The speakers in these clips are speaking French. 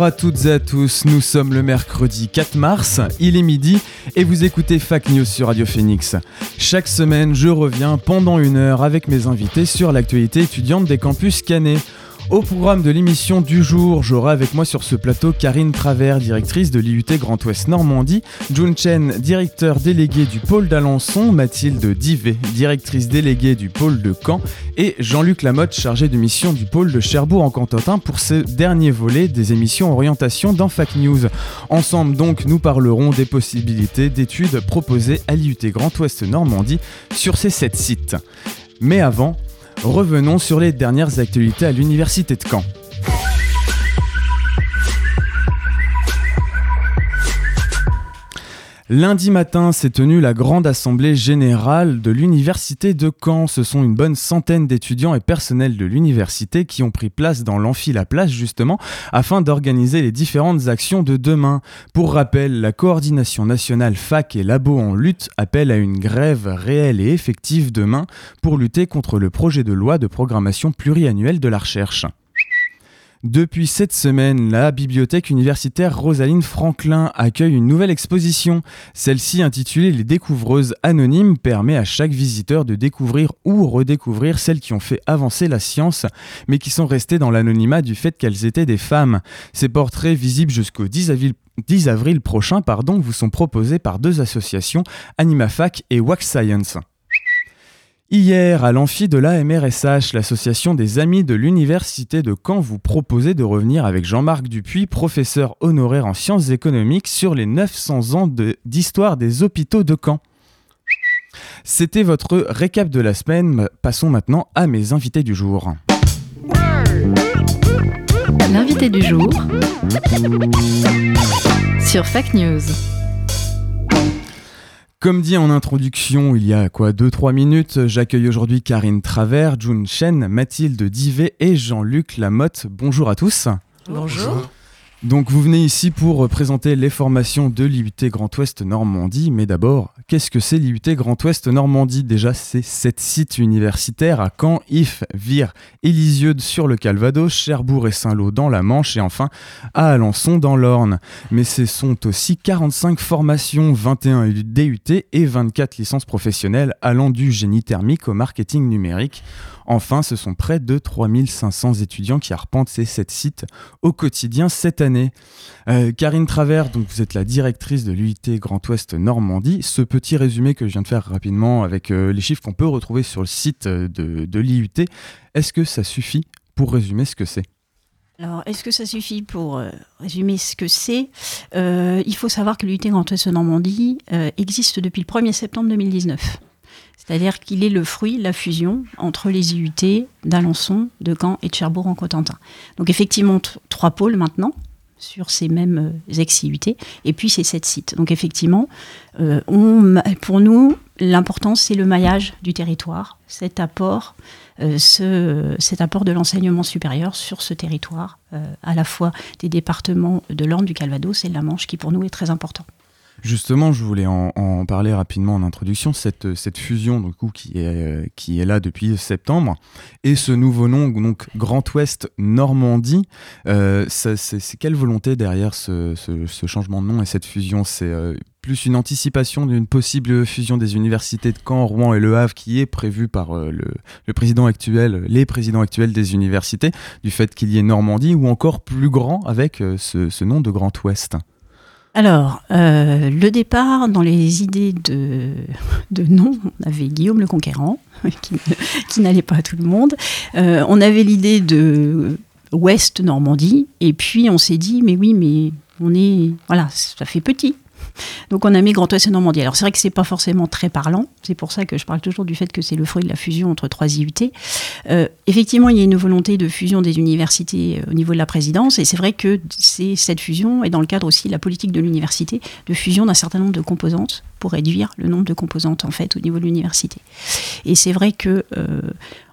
Bonjour à toutes et à tous, nous sommes le mercredi 4 mars, il est midi et vous écoutez Fac News sur Radio Phoenix. Chaque semaine, je reviens pendant une heure avec mes invités sur l'actualité étudiante des campus Canet. Au programme de l'émission du jour, j'aurai avec moi sur ce plateau Karine Travers, directrice de l'IUT Grand Ouest Normandie, Jun Chen, directeur délégué du pôle d'Alençon, Mathilde Divet, directrice déléguée du pôle de Caen, et Jean-Luc Lamotte, chargé de mission du pôle de Cherbourg en Cantotin pour ce dernier volet des émissions orientation dans Fac News. Ensemble donc, nous parlerons des possibilités d'études proposées à l'IUT Grand Ouest Normandie sur ces sept sites. Mais avant, Revenons sur les dernières actualités à l'université de Caen. Lundi matin s'est tenue la grande assemblée générale de l'université de Caen. Ce sont une bonne centaine d'étudiants et personnels de l'université qui ont pris place dans l'amphi La Place justement afin d'organiser les différentes actions de demain. Pour rappel, la coordination nationale fac et labo en lutte appelle à une grève réelle et effective demain pour lutter contre le projet de loi de programmation pluriannuelle de la recherche. Depuis cette semaine, la bibliothèque universitaire Rosaline Franklin accueille une nouvelle exposition. Celle-ci, intitulée Les découvreuses anonymes, permet à chaque visiteur de découvrir ou redécouvrir celles qui ont fait avancer la science, mais qui sont restées dans l'anonymat du fait qu'elles étaient des femmes. Ces portraits, visibles jusqu'au 10 avril 10 avril prochain pardon, vous sont proposés par deux associations, AnimaFac et Wax Science. Hier, à l'amphi de la MRSH, l'association des Amis de l'Université de Caen vous proposait de revenir avec Jean-Marc Dupuis, professeur honoraire en sciences économiques, sur les 900 ans d'histoire des hôpitaux de Caen. C'était votre récap de la semaine. Passons maintenant à mes invités du jour. L'invité du jour sur Fac News. Comme dit en introduction, il y a quoi 2-3 minutes, j'accueille aujourd'hui Karine Travers, Jun Chen, Mathilde Divet et Jean-Luc Lamotte. Bonjour à tous. Bonjour. Donc vous venez ici pour présenter les formations de l'IUT Grand Ouest Normandie, mais d'abord, qu'est-ce que c'est l'IUT Grand Ouest Normandie? Déjà, c'est sept sites universitaires à Caen, If, Vire, Élisieux sur le Calvados, Cherbourg et Saint-Lô dans la Manche et enfin à Alençon dans l'Orne. Mais ce sont aussi 45 formations, 21 DUT et 24 licences professionnelles allant du génie thermique au marketing numérique. Enfin, ce sont près de 3500 étudiants qui arpentent ces sept sites au quotidien cette année. Euh, Karine Travers, donc vous êtes la directrice de l'UIT Grand Ouest Normandie. Ce petit résumé que je viens de faire rapidement avec euh, les chiffres qu'on peut retrouver sur le site euh, de, l'IUT, est-ce que ça suffit pour résumer ce que c'est? Alors, est-ce que ça suffit pour résumer ce que c'est? Il faut savoir que l'UT Grand Ouest Normandie existe depuis le 1er septembre 2019. C'est-à-dire qu'il est le fruit, la fusion entre les IUT d'Alençon, de Caen et de Cherbourg en Cotentin. Donc effectivement, trois pôles maintenant sur ces mêmes euh, ex-IUT, et puis ces sept sites. Donc effectivement, euh, pour nous, l'important, c'est le maillage du territoire, cet apport euh, ce, cet apport de l'enseignement supérieur sur ce territoire, à la fois des départements de l'Orne, du Calvados et de la Manche, qui pour nous est très important. Justement, je voulais en, en parler rapidement en introduction, cette, cette fusion du coup, qui, est, euh, qui est là depuis septembre, et ce nouveau nom, donc Grand Ouest Normandie, euh, c'est quelle volonté derrière ce, ce- ce changement de nom et cette fusion? C'est euh, plus une anticipation d'une possible fusion des universités de Caen, Rouen et Le Havre qui est prévue par euh, le, le président actuel, les présidents actuels des universités, du fait qu'il y ait Normandie, ou encore plus grand avec euh, ce, ce nom de Grand Ouest? Alors, euh, le départ dans les idées de, de nom, on avait Guillaume le Conquérant, qui, n'allait pas à tout le monde. Euh, on avait l'idée de Ouest Normandie, et puis on s'est dit, mais oui, mais on est. Voilà, ça fait petit. Donc on a mis Grand Ouest et Normandie. Alors c'est vrai que c'est pas forcément très parlant. C'est pour ça que je parle toujours du fait que c'est le fruit de la fusion entre trois IUT. Euh, effectivement, il y a une volonté de fusion des universités euh, au niveau de la présidence, et c'est vrai que c'est cette fusion est dans le cadre aussi de la politique de l'université de fusion d'un certain nombre de composantes pour réduire le nombre de composantes en fait au niveau de l'université. Et c'est vrai que euh,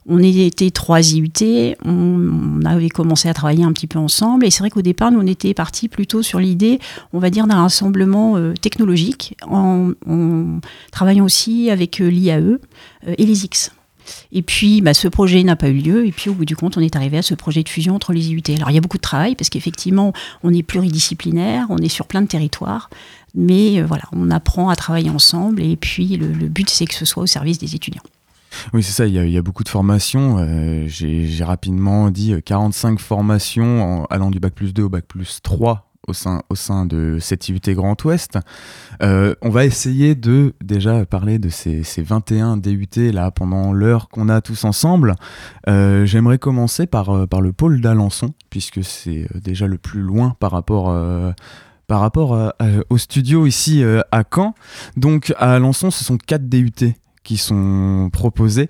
on était trois IUT, on, avait commencé à travailler un petit peu ensemble, et c'est vrai qu'au départ, nous, on était partis plutôt sur l'idée, on va dire, d'un rassemblement euh, technologique, en, en, travaillant aussi avec euh, l'IAE euh, et les X. Et puis, bah, ce projet n'a pas eu lieu. Et puis, au bout du compte, on est arrivé à ce projet de fusion entre les IUT. Alors, il y a beaucoup de travail parce qu'effectivement, on est pluridisciplinaire, on est sur plein de territoires. Mais voilà, on apprend à travailler ensemble. Et puis, le but, c'est que ce soit au service des étudiants. Oui, c'est ça, il y, a, beaucoup de formations. Euh, J'ai rapidement dit 45 formations en, allant du bac plus 2 au bac plus 3 au sein, au sein de cette IUT Grand Ouest. Euh, on va essayer de déjà parler de ces, ces 21 DUT là pendant l'heure qu'on a tous ensemble. Euh, J'aimerais commencer par, par le pôle d'Alençon, puisque c'est déjà le plus loin par rapport par rapport au studio ici euh, à Caen. Donc à Alençon, ce sont 4 DUT qui sont proposés.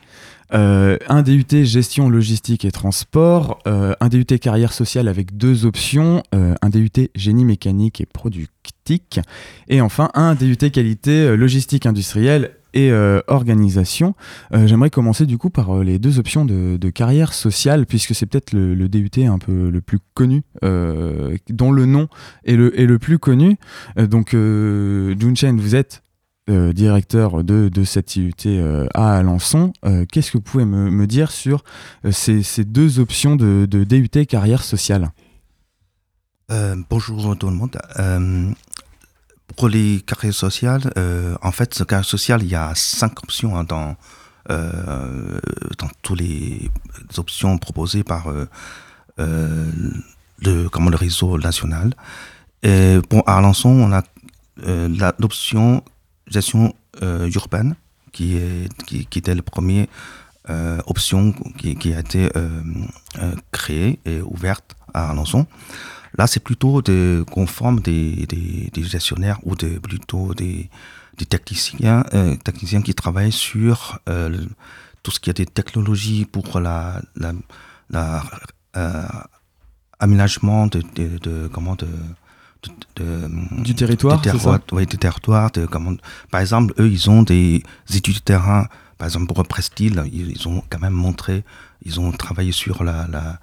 Euh, un DUT gestion logistique et transport, euh, un DUT carrière sociale avec deux options, euh, un DUT génie mécanique et productique, et enfin un DUT qualité logistique industrielle et organisation. J'aimerais commencer du coup par les deux options de, carrière sociale, puisque c'est peut-être le, le, DUT un peu le plus connu, dont le nom est le, est le plus connu. donc Junchen, vous êtes euh, directeur de, de cette IUT euh, à Alençon. Euh, Qu'est-ce que vous pouvez me, me dire sur ces, ces, deux options de, de DUT carrière sociale? Bonjour tout le monde. pour les carrières sociales, en fait, carrière sociale, il y a cinq options hein, dans, dans toutes les options proposées par le, comment, le réseau national. Et à Alençon, on a l'option gestion euh, urbaine, qui, est, qui, était la première euh, option qui, a été euh, créée et ouverte à Alençon. Là, c'est plutôt de, conforme des, gestionnaires ou de, plutôt des, techniciens, techniciens qui travaillent sur tout ce qui est des technologies pour la, aménagement de, comment de de, du territoire, de, comment, par exemple, eux, ils ont des études de terrain, par exemple pour Prestil, ils, ils, ont quand même montré, ils ont travaillé sur la, la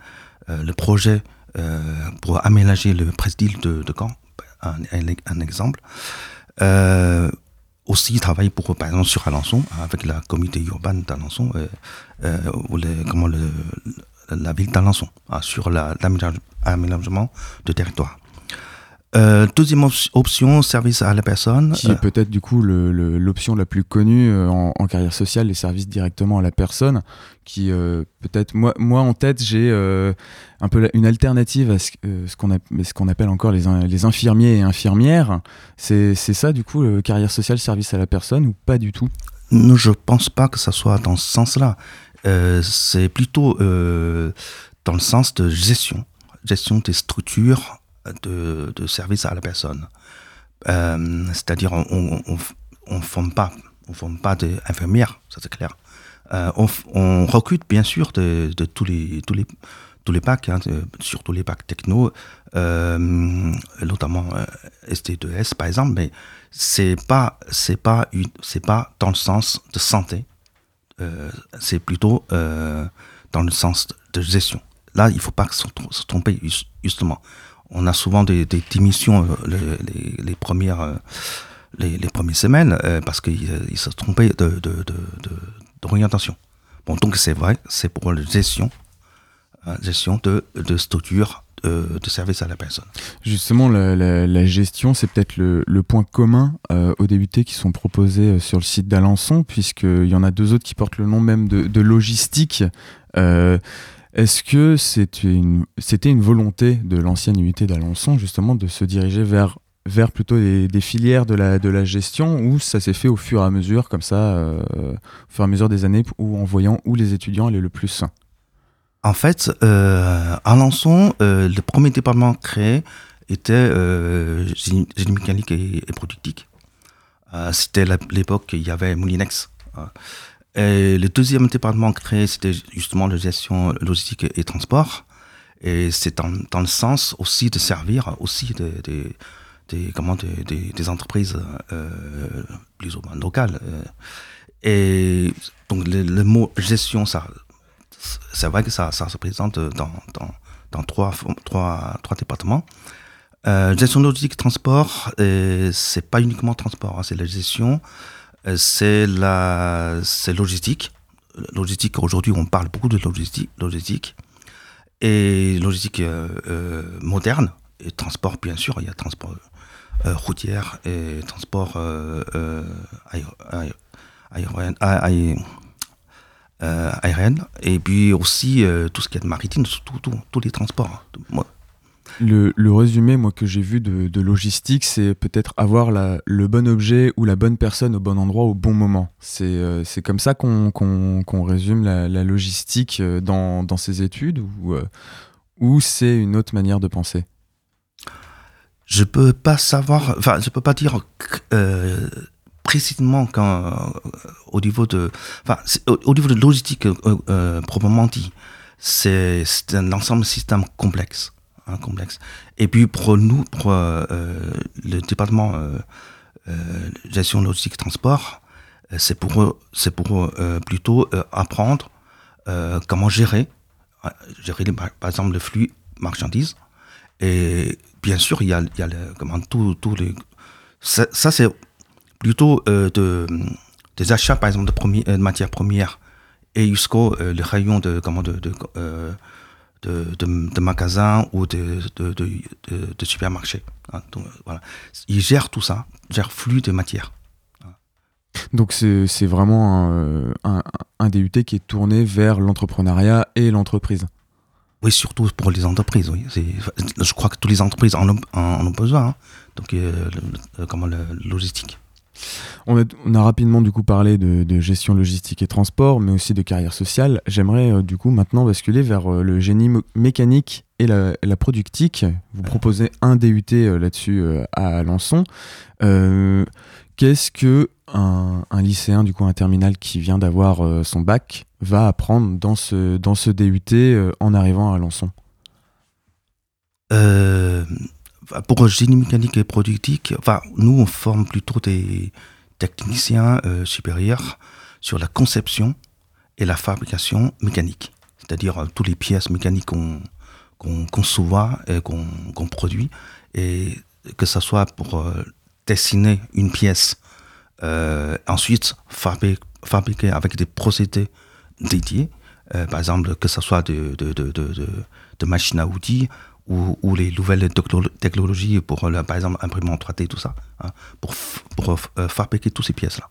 euh, le projet euh, pour aménager le Prestil de, de Caen, un, un, un exemple. Euh, aussi, ils travaillent pour, par exemple, sur Alençon, avec la comité urbaine d'Alençon, ou comment le, la ville d'Alençon, hein, sur l'aménagement de territoire. Euh, deuxième op option, service à la personne. Qui est peut-être du coup l'option la plus connue euh, en, en, carrière sociale, les services directement à la personne. Qui euh, peut-être, moi, moi en tête, j'ai euh, un peu une alternative à ce, euh, ce qu'on qu appelle encore les, les, infirmiers et infirmières. C'est ça du coup, carrière sociale, service à la personne ou pas du tout? Non, je pense pas que ça soit dans ce sens-là. C'est plutôt dans le sens de gestion, gestion des structures de, de service à la personne. Euh, C'est-à-dire, on ne forme pas, pas d'infirmières, ça c'est clair. Euh, on, recrute bien sûr de, tous les tous les tous les packs, hein, surtout les packs techno, euh, notamment euh, ST2S par exemple, mais c'est pas c'est pas c'est pas dans le sens de santé, c'est plutôt dans le sens de gestion. Là, il faut pas se tromper justement on a souvent des, démissions euh, les, premières, euh, les, premières semaines euh, parce qu'ils il se trompaient d'orientation. De, de, bon, donc c'est vrai, c'est pour la gestion, hein, gestion de, de structure de service à la personne. Justement, la, gestion, c'est peut-être le, point commun aux débutés qui sont proposés sur le site d'Alençon, puisqu'il y en a deux autres qui portent le nom même de, logistique. Est-ce que c'était une, volonté de l'ancienne unité d'Alençon justement de se diriger vers, plutôt des, filières de la, gestion ou ça s'est fait au fur et à mesure comme ça, euh, au fur et à mesure des années ou en voyant où les étudiants allaient le plus En fait, euh, Alençon, euh, le premier département créé était génie, mécanique et, productique. C'était l'époque il y avait Moulinex. Et le deuxième département créé, c'était justement la gestion logistique et transport. Et c'est dans, le sens aussi de servir aussi des, comment, des, entreprises euh, plus ou moins locales. euh. Et donc le, mot gestion, ça, c'est vrai que ça, se présente dans, dans, trois, trois, trois départements. Euh, gestion logistique, transport, c'est pas uniquement transport, hein, c'est la gestion, c'est la, logistique. Logistique, aujourd'hui, on parle beaucoup de logistique, logistique et logistique euh, euh, moderne et transport, bien sûr, il y a transport euh, routier et transport euh, euh, aé- aé- aérien, euh, et puis aussi euh, tout ce qui est maritime, tous les transports. Le, résumé, moi, que j'ai vu de, de logistique, c'est peut-être avoir le bon objet ou la bonne personne au bon endroit au bon moment. C'est euh, comme ça qu'on résume la, logistique euh, dans, dans ces études ou, euh, ou c'est une autre manière de penser? Je peux pas savoir, enfin, je peux pas dire précisément quand, au niveau de, enfin, au, au niveau de logistique proprement dit, c'est un ensemble système complexe, hein, complexe. Et puis pour nous, pour euh, le département euh, euh, gestion logistique transport, c'est pour c'est pour plutôt apprendre comment gérer, gérer par exemple le flux marchandises. Et bien sûr, il y a, il y a le- comment, tous tous les. Ça, c'est plutôt de, des achats, par exemple, de, euh, de matières premières et jusqu'au le rayon de, comment, de, de, de- de magasins ou de, de, supermarchés. hein. Donc, voilà. Ils gèrent tout ça, ils gèrent flux de matières. Donc c'est vraiment un, un, un DUT qui est tourné vers l'entrepreneuriat et l'entreprise. Oui, surtout pour les entreprises. Oui. Je crois que toutes les entreprises en ont, en ont besoin. hein. Donc, euh, le- comment, le logistique. On a, rapidement du coup parlé de, gestion logistique et transport, mais aussi de carrière sociale. J'aimerais euh, du coup maintenant basculer vers euh, le génie mécanique et la, productique. Vous proposez un DUT euh, là-dessus à Alençon. Qu'est-ce que un, lycéen du coup un terminal qui vient d'avoir son bac va apprendre dans ce dans ce DUT en arrivant à Alençon? Pour génie mécanique et productique, enfin, nous, on forme plutôt des techniciens euh, supérieurs sur la conception et la fabrication mécanique. C'est-à-dire euh, toutes les pièces mécaniques qu'on qu'on conçoit et qu'on qu'on produit, et que ce soit pour euh, dessiner une pièce, euh, ensuite fabri- fabriquer avec des procédés dédiés, par exemple que ce soit de, de, de- de machines à outils ou, ou les nouvelles techno- technologies pour, le- par exemple, imprimant 3D, tout ça, hein, pour, pour euh, fabriquer toutes ces pièces-là.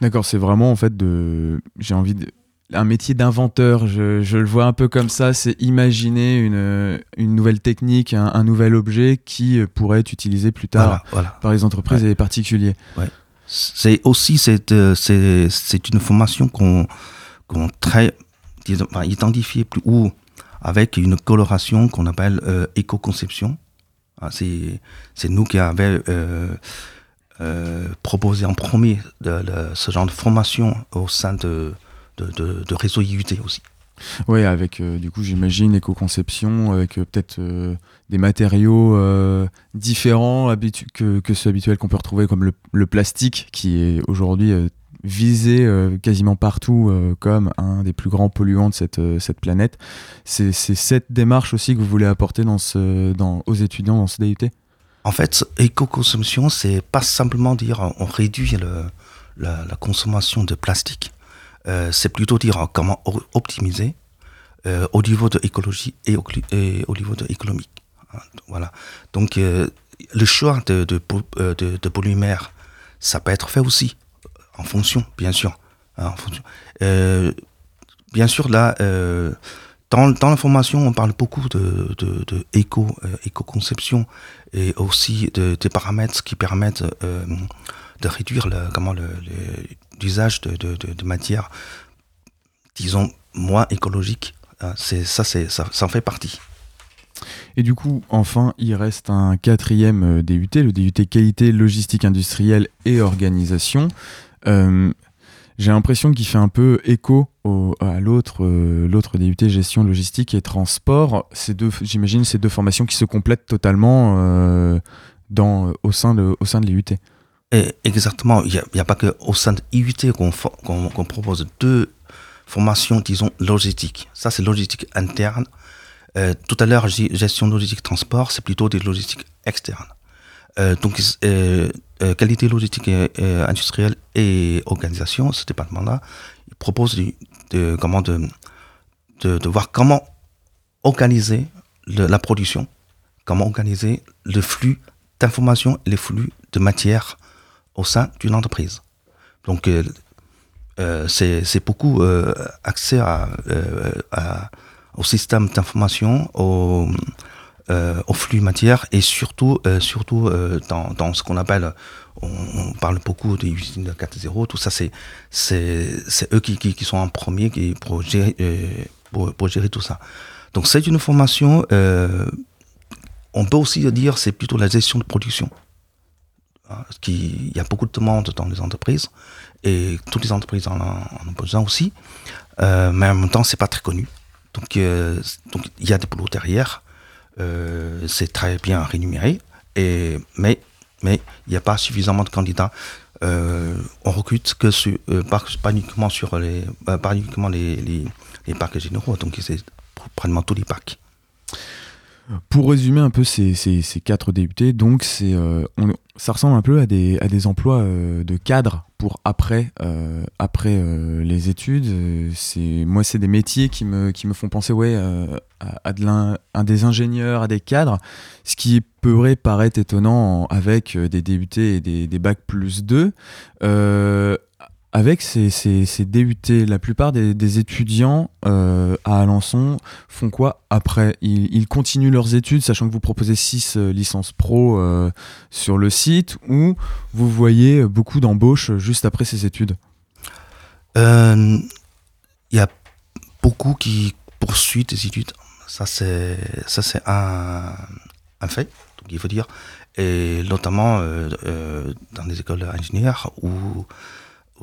D'accord, c'est vraiment en fait de. J'ai envie de. Un métier d'inventeur, je, je le vois un peu comme ça, c'est imaginer une, une nouvelle technique, un, un nouvel objet qui euh, pourrait être utilisé plus tard Voilà, voilà. par les entreprises et les particuliers. C'est aussi c'est euh, c'est c'est une formation qu'on qu'on très identifiée plus ou avec une coloration qu'on appelle euh, éco-conception. Ah, c'est nous qui avons euh, euh, proposé en premier ce genre de formation au sein de de, réseau IUT aussi. Ouais, avec du coup, j'imagine éco-conception, avec peut-être des matériaux différents que, que ceux habituels qu'on peut retrouver, comme le, le plastique, qui est aujourd'hui visé euh, quasiment partout euh, comme un des plus grands polluants de cette, euh, planète. C'est cette démarche aussi que vous voulez apporter aux étudiants dans ce DUT En fait, éco-consommation, c'est pas simplement dire on réduit la, consommation de plastique. C'est plutôt dire comment optimiser au niveau de écologie et au, niveau de économique. Voilà. Donc, le choix de, de, de polymères, ça peut être fait aussi en fonction, bien sûr. hein, en fonction. Euh, bien sûr, là, euh, dans, dans la formation, on parle beaucoup de, de, de éco, euh, éco-conception et aussi de, des paramètres qui permettent de réduire le, comment le, l'usage de, de, matières, disons, moins écologiques. Hein, C'est, ça, c'est, ça, ça en fait partie. Et du coup, enfin, il reste un quatrième DUT, le DUT qualité, logistique industrielle et organisation. Euh, j'ai l'impression qu'il fait un peu écho à l'autre, euh, l'autre DUT gestion logistique et transport. Ces deux, j'imagine, ces deux formations qui se complètent totalement euh, dans, au sein de, au sein de l'IUT. Exactement, il n'y a, pas que au sein de IUT qu'on qu'on propose deux formations, disons, logistiques. Ça, c'est logistique interne. Tout à l'heure, gestion logistique transport, c'est plutôt des logistiques externes. Euh, donc, euh, euh, qualité logistique industrielle et organisation, ce département-là, il propose de, comment de, de, voir comment organiser la production, comment organiser le flux d'informations et les flux de matière au sein d'une entreprise. Donc, c'est beaucoup accès à, au système d'information, au, au flux matière et surtout, euh, surtout euh, dans, dans ce qu'on appelle, on, on parle beaucoup des usines 4.0, tout ça, c'est c'est c'est eux qui, qui, qui sont en premier qui, pour, gérer, euh, pour, pour gérer tout ça. Donc, c'est une formation, euh, on peut aussi dire, c'est plutôt la gestion de production. Hein, qu'il y a beaucoup de demandes dans les entreprises et toutes les entreprises en, en ont besoin aussi, Euh, mais en même temps, c'est pas très connu. Donc, euh, donc il y a des boulots derrière, euh, c'est très bien rémunéré, et, mais mais il n'y a pas suffisamment de candidats. Euh, on recrute que sur, euh, pas, pas uniquement sur les, euh, uniquement les, les, parcs généraux, donc c'est pratiquement tous les parcs. Pour résumer un peu ces, ces, ces quatre DUT, donc c'est, euh, ça ressemble un peu à des, à des emplois euh, de cadre après, euh, après euh, les études. Euh, C'est, moi, c'est des métiers qui me, qui me font penser ouais, à, de à des ingénieurs, à des cadres, ce qui pourrait paraître étonnant avec des DUT et des, des bacs plus 2. Euh, avec ces, DUT, la plupart des, étudiants euh, à Alençon font quoi après? Ils, continuent leurs études, sachant que vous proposez 6 licences pro euh, sur le site, ou vous voyez beaucoup d'embauches juste après ces études? Euh, Il y a beaucoup qui poursuivent des études. Ça, c'est, un, fait, il faut dire. Et notamment euh, euh, dans les écoles d'ingénieurs où,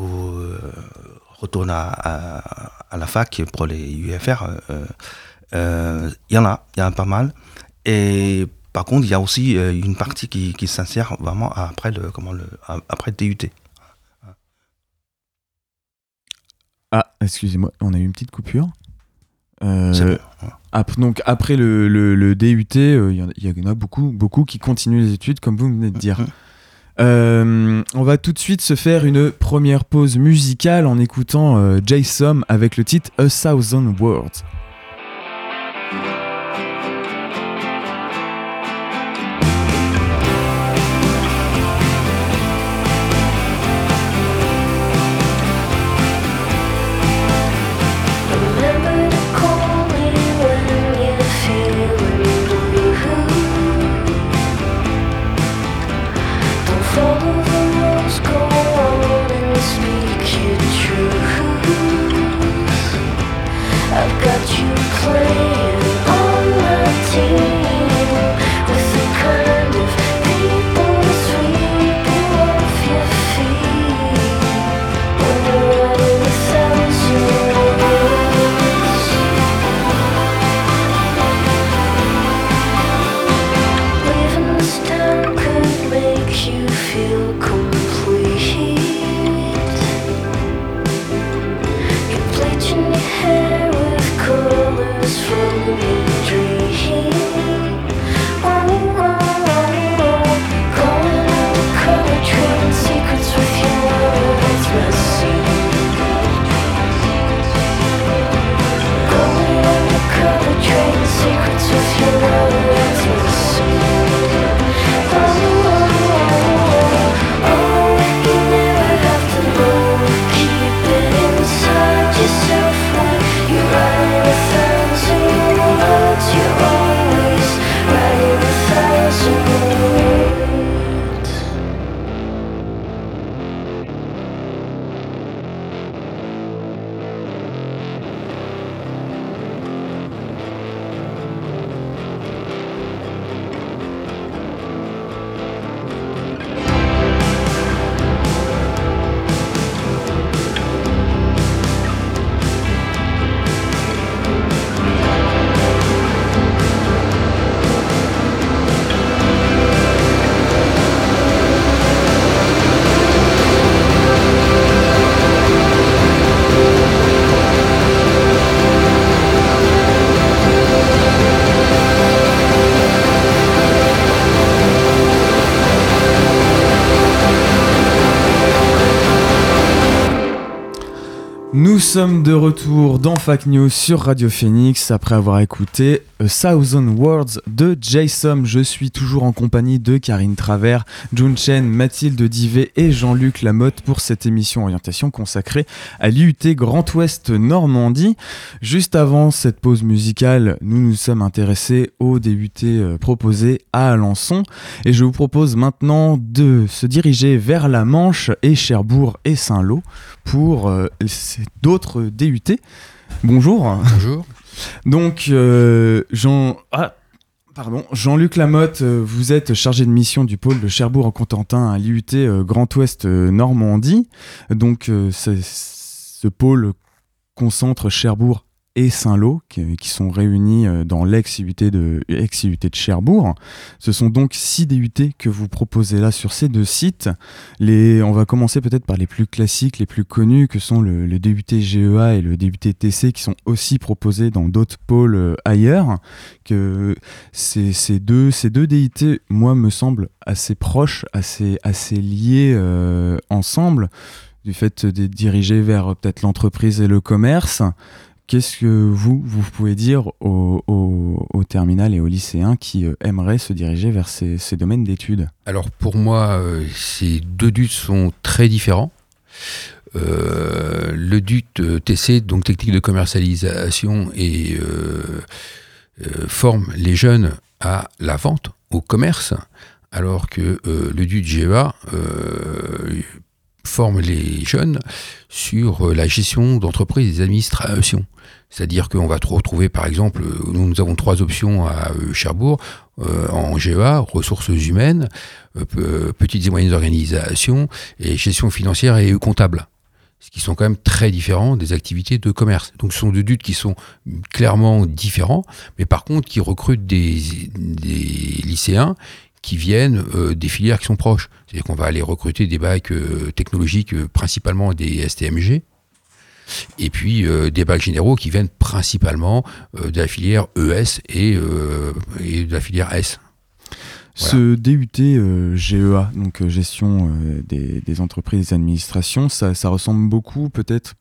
euh, retourne à, à, à la fac pour les UFR. euh, euh, Il y en a, il y en a pas mal. Et par contre, il y a aussi euh, une partie qui, qui s'insère vraiment après le, comment le, après le DUT. Ah, excusez-moi, on a eu une petite coupure. Euh, ap- donc après le, le- le DUT, euh, il y en a- il y, en a beaucoup, beaucoup qui continuent les études, comme vous venez de dire. Euh, on va tout de suite se faire une première pause musicale en écoutant euh, Jason avec le titre A Thousand Words. Sommes de retour dans Fact News sur Radio Phoenix après avoir écouté A Thousand Words de Jason. Je suis toujours en compagnie de Karine Travers, Jun Chen, Mathilde Divet et Jean-Luc Lamotte pour cette émission orientation consacrée à l'IUT Grand Ouest Normandie. Juste avant cette pause musicale, nous nous sommes intéressés au DUT euh, proposé à Alençon et je vous propose maintenant de se diriger vers la Manche et Cherbourg et Saint-Lô pour euh, d'autres DUT. Bonjour. Bonjour. Donc, euh. Ah, Jean-Luc Lamotte, euh, vous êtes chargé de mission du pôle de Cherbourg en Cotentin à l'IUT euh, Grand Ouest Normandie. Donc, c'est- ce pôle concentre Cherbourg et Saint-Lô qui, sont réunis euh, dans l'ex-IUT de, Cherbourg. Ce sont donc six DUT que vous proposez là sur ces deux sites. On va commencer peut-être par les plus classiques, les plus connus, que sont le, DUT GEA et le DUT TC, qui sont aussi proposés dans d'autres pôles euh, ailleurs. Ces, deux, ces deux DUT, moi, me semblent assez proches, assez, assez liés euh, ensemble, du fait d'être dirigés vers peut-être l'entreprise et le commerce. Qu'est-ce que vous, vous pouvez dire aux, aux, aux terminales et aux lycéens qui euh, aimeraient se diriger vers ces, domaines d'études? Alors pour moi, euh, ces deux DUT sont très différents. Euh, le DUT TC, donc technique de commercialisation, et forme les jeunes à la vente, au commerce, alors que le DUT GEA forme les jeunes sur la gestion d'entreprise et des administrations. C'est-à-dire qu'on va retrouver, par exemple, euh, nous, avons trois options à euh, Cherbourg, euh, en GEA, ressources humaines, pe- petites et moyennes organisations, et gestion financière et comptable. Ce qui sont quand même très différents des activités de commerce. Donc ce sont deux DUT qui sont clairement différents, mais par contre qui recrutent des, lycéens qui viennent des filières qui sont proches. C'est-à-dire qu'on va aller recruter des bacs technologiques, principalement des STMG, et puis euh, des bacs généraux qui viennent principalement euh, de la filière ES et, euh, et de la filière S. Ce DUT GEA, donc gestion des, entreprises et des administrations, ça, ressemble beaucoup, peut-être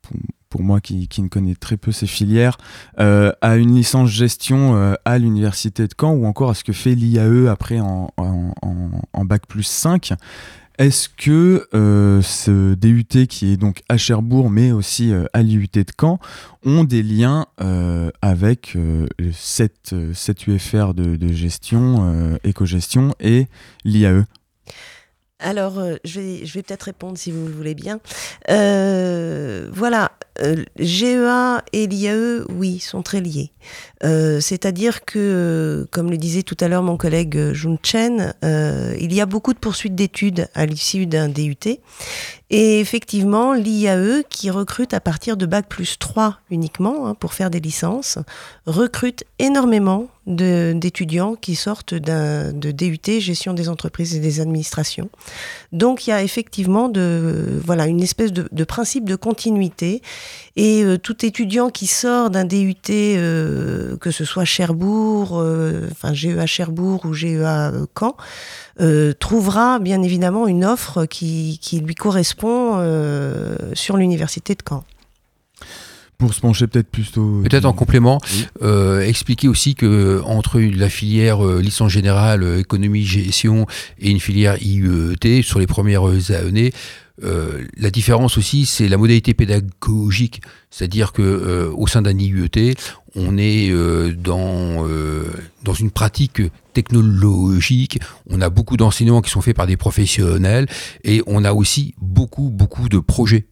pour, moi qui, ne connais très peu ces filières, à une licence gestion à l'université de Caen ou encore à ce que fait l'IAE après en- en bac plus 5. Est-ce que euh, ce DUT qui est donc à Cherbourg mais aussi euh, à l'IUT de Caen ont des liens euh, avec cette, UFR de, de gestion, éco-gestion et l'IAE Alors, euh, je vais, je vais peut-être répondre si vous le voulez bien. Euh, voilà, euh, GEA et l'IAE, oui, sont très liés. Euh, C'est-à-dire que, comme le disait tout à l'heure mon collègue Jun Chen, il y a beaucoup de poursuites d'études à l'issue d'un DUT. Et effectivement, l'IAE, qui recrute à partir de Bac plus 3 uniquement hein, pour faire des licences, recrute énormément d'étudiants qui sortent de DUT, gestion des entreprises et des administrations. Donc il y a effectivement de, voilà, une espèce de, principe de continuité. Et euh, tout étudiant qui sort d'un DUT, euh, que ce soit Cherbourg, euh, enfin GEA Cherbourg ou GEA euh, Caen, trouvera bien évidemment une offre qui lui correspond euh, sur l'université de Caen. Pour se pencher peut-être plutôt. Peut-être en complément, Oui. euh, expliquer aussi que entre la filière euh, licence générale, euh, économie, gestion et une filière IET sur les premières années, euh, la différence aussi, c'est la modalité pédagogique. C'est-à-dire que euh, au sein d'un IUET, on est euh, dans, dans une pratique technologique. On a beaucoup d'enseignements qui sont faits par des professionnels et on a aussi beaucoup, beaucoup de projets.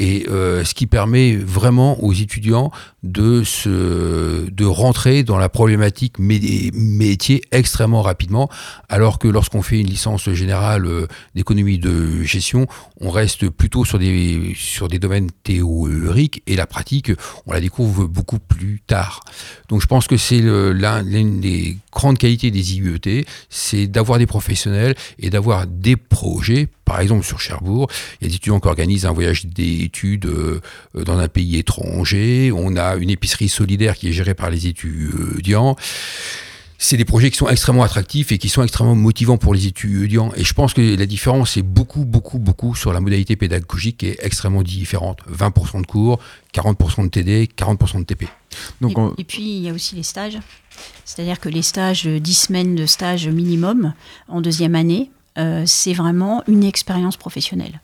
Et euh, ce qui permet vraiment aux étudiants de se de rentrer dans la problématique mé- métier extrêmement rapidement, alors que lorsqu'on fait une licence générale euh, d'économie de gestion, on reste plutôt sur des sur des domaines théoriques et la pratique, on la découvre beaucoup plus tard. Donc je pense que c'est l'une des grandes qualités des IUET, c'est d'avoir des professionnels et d'avoir des projets. Par exemple, sur Cherbourg, il y a des étudiants qui organisent un voyage d'études euh, euh, dans un pays étranger. On a une épicerie solidaire qui est gérée par les étudiants. c'est des projets qui sont extrêmement attractifs et qui sont extrêmement motivants pour les étudiants. Et je pense que la différence est beaucoup, beaucoup, beaucoup sur la modalité pédagogique qui est extrêmement différente. 20% de cours, 40% de TD, 40% de TP. Donc, et, on- et puis, il y a aussi les stages. C'est-à-dire que les stages, euh, 10 semaines de stage minimum en deuxième année, euh, c'est vraiment une expérience professionnelle.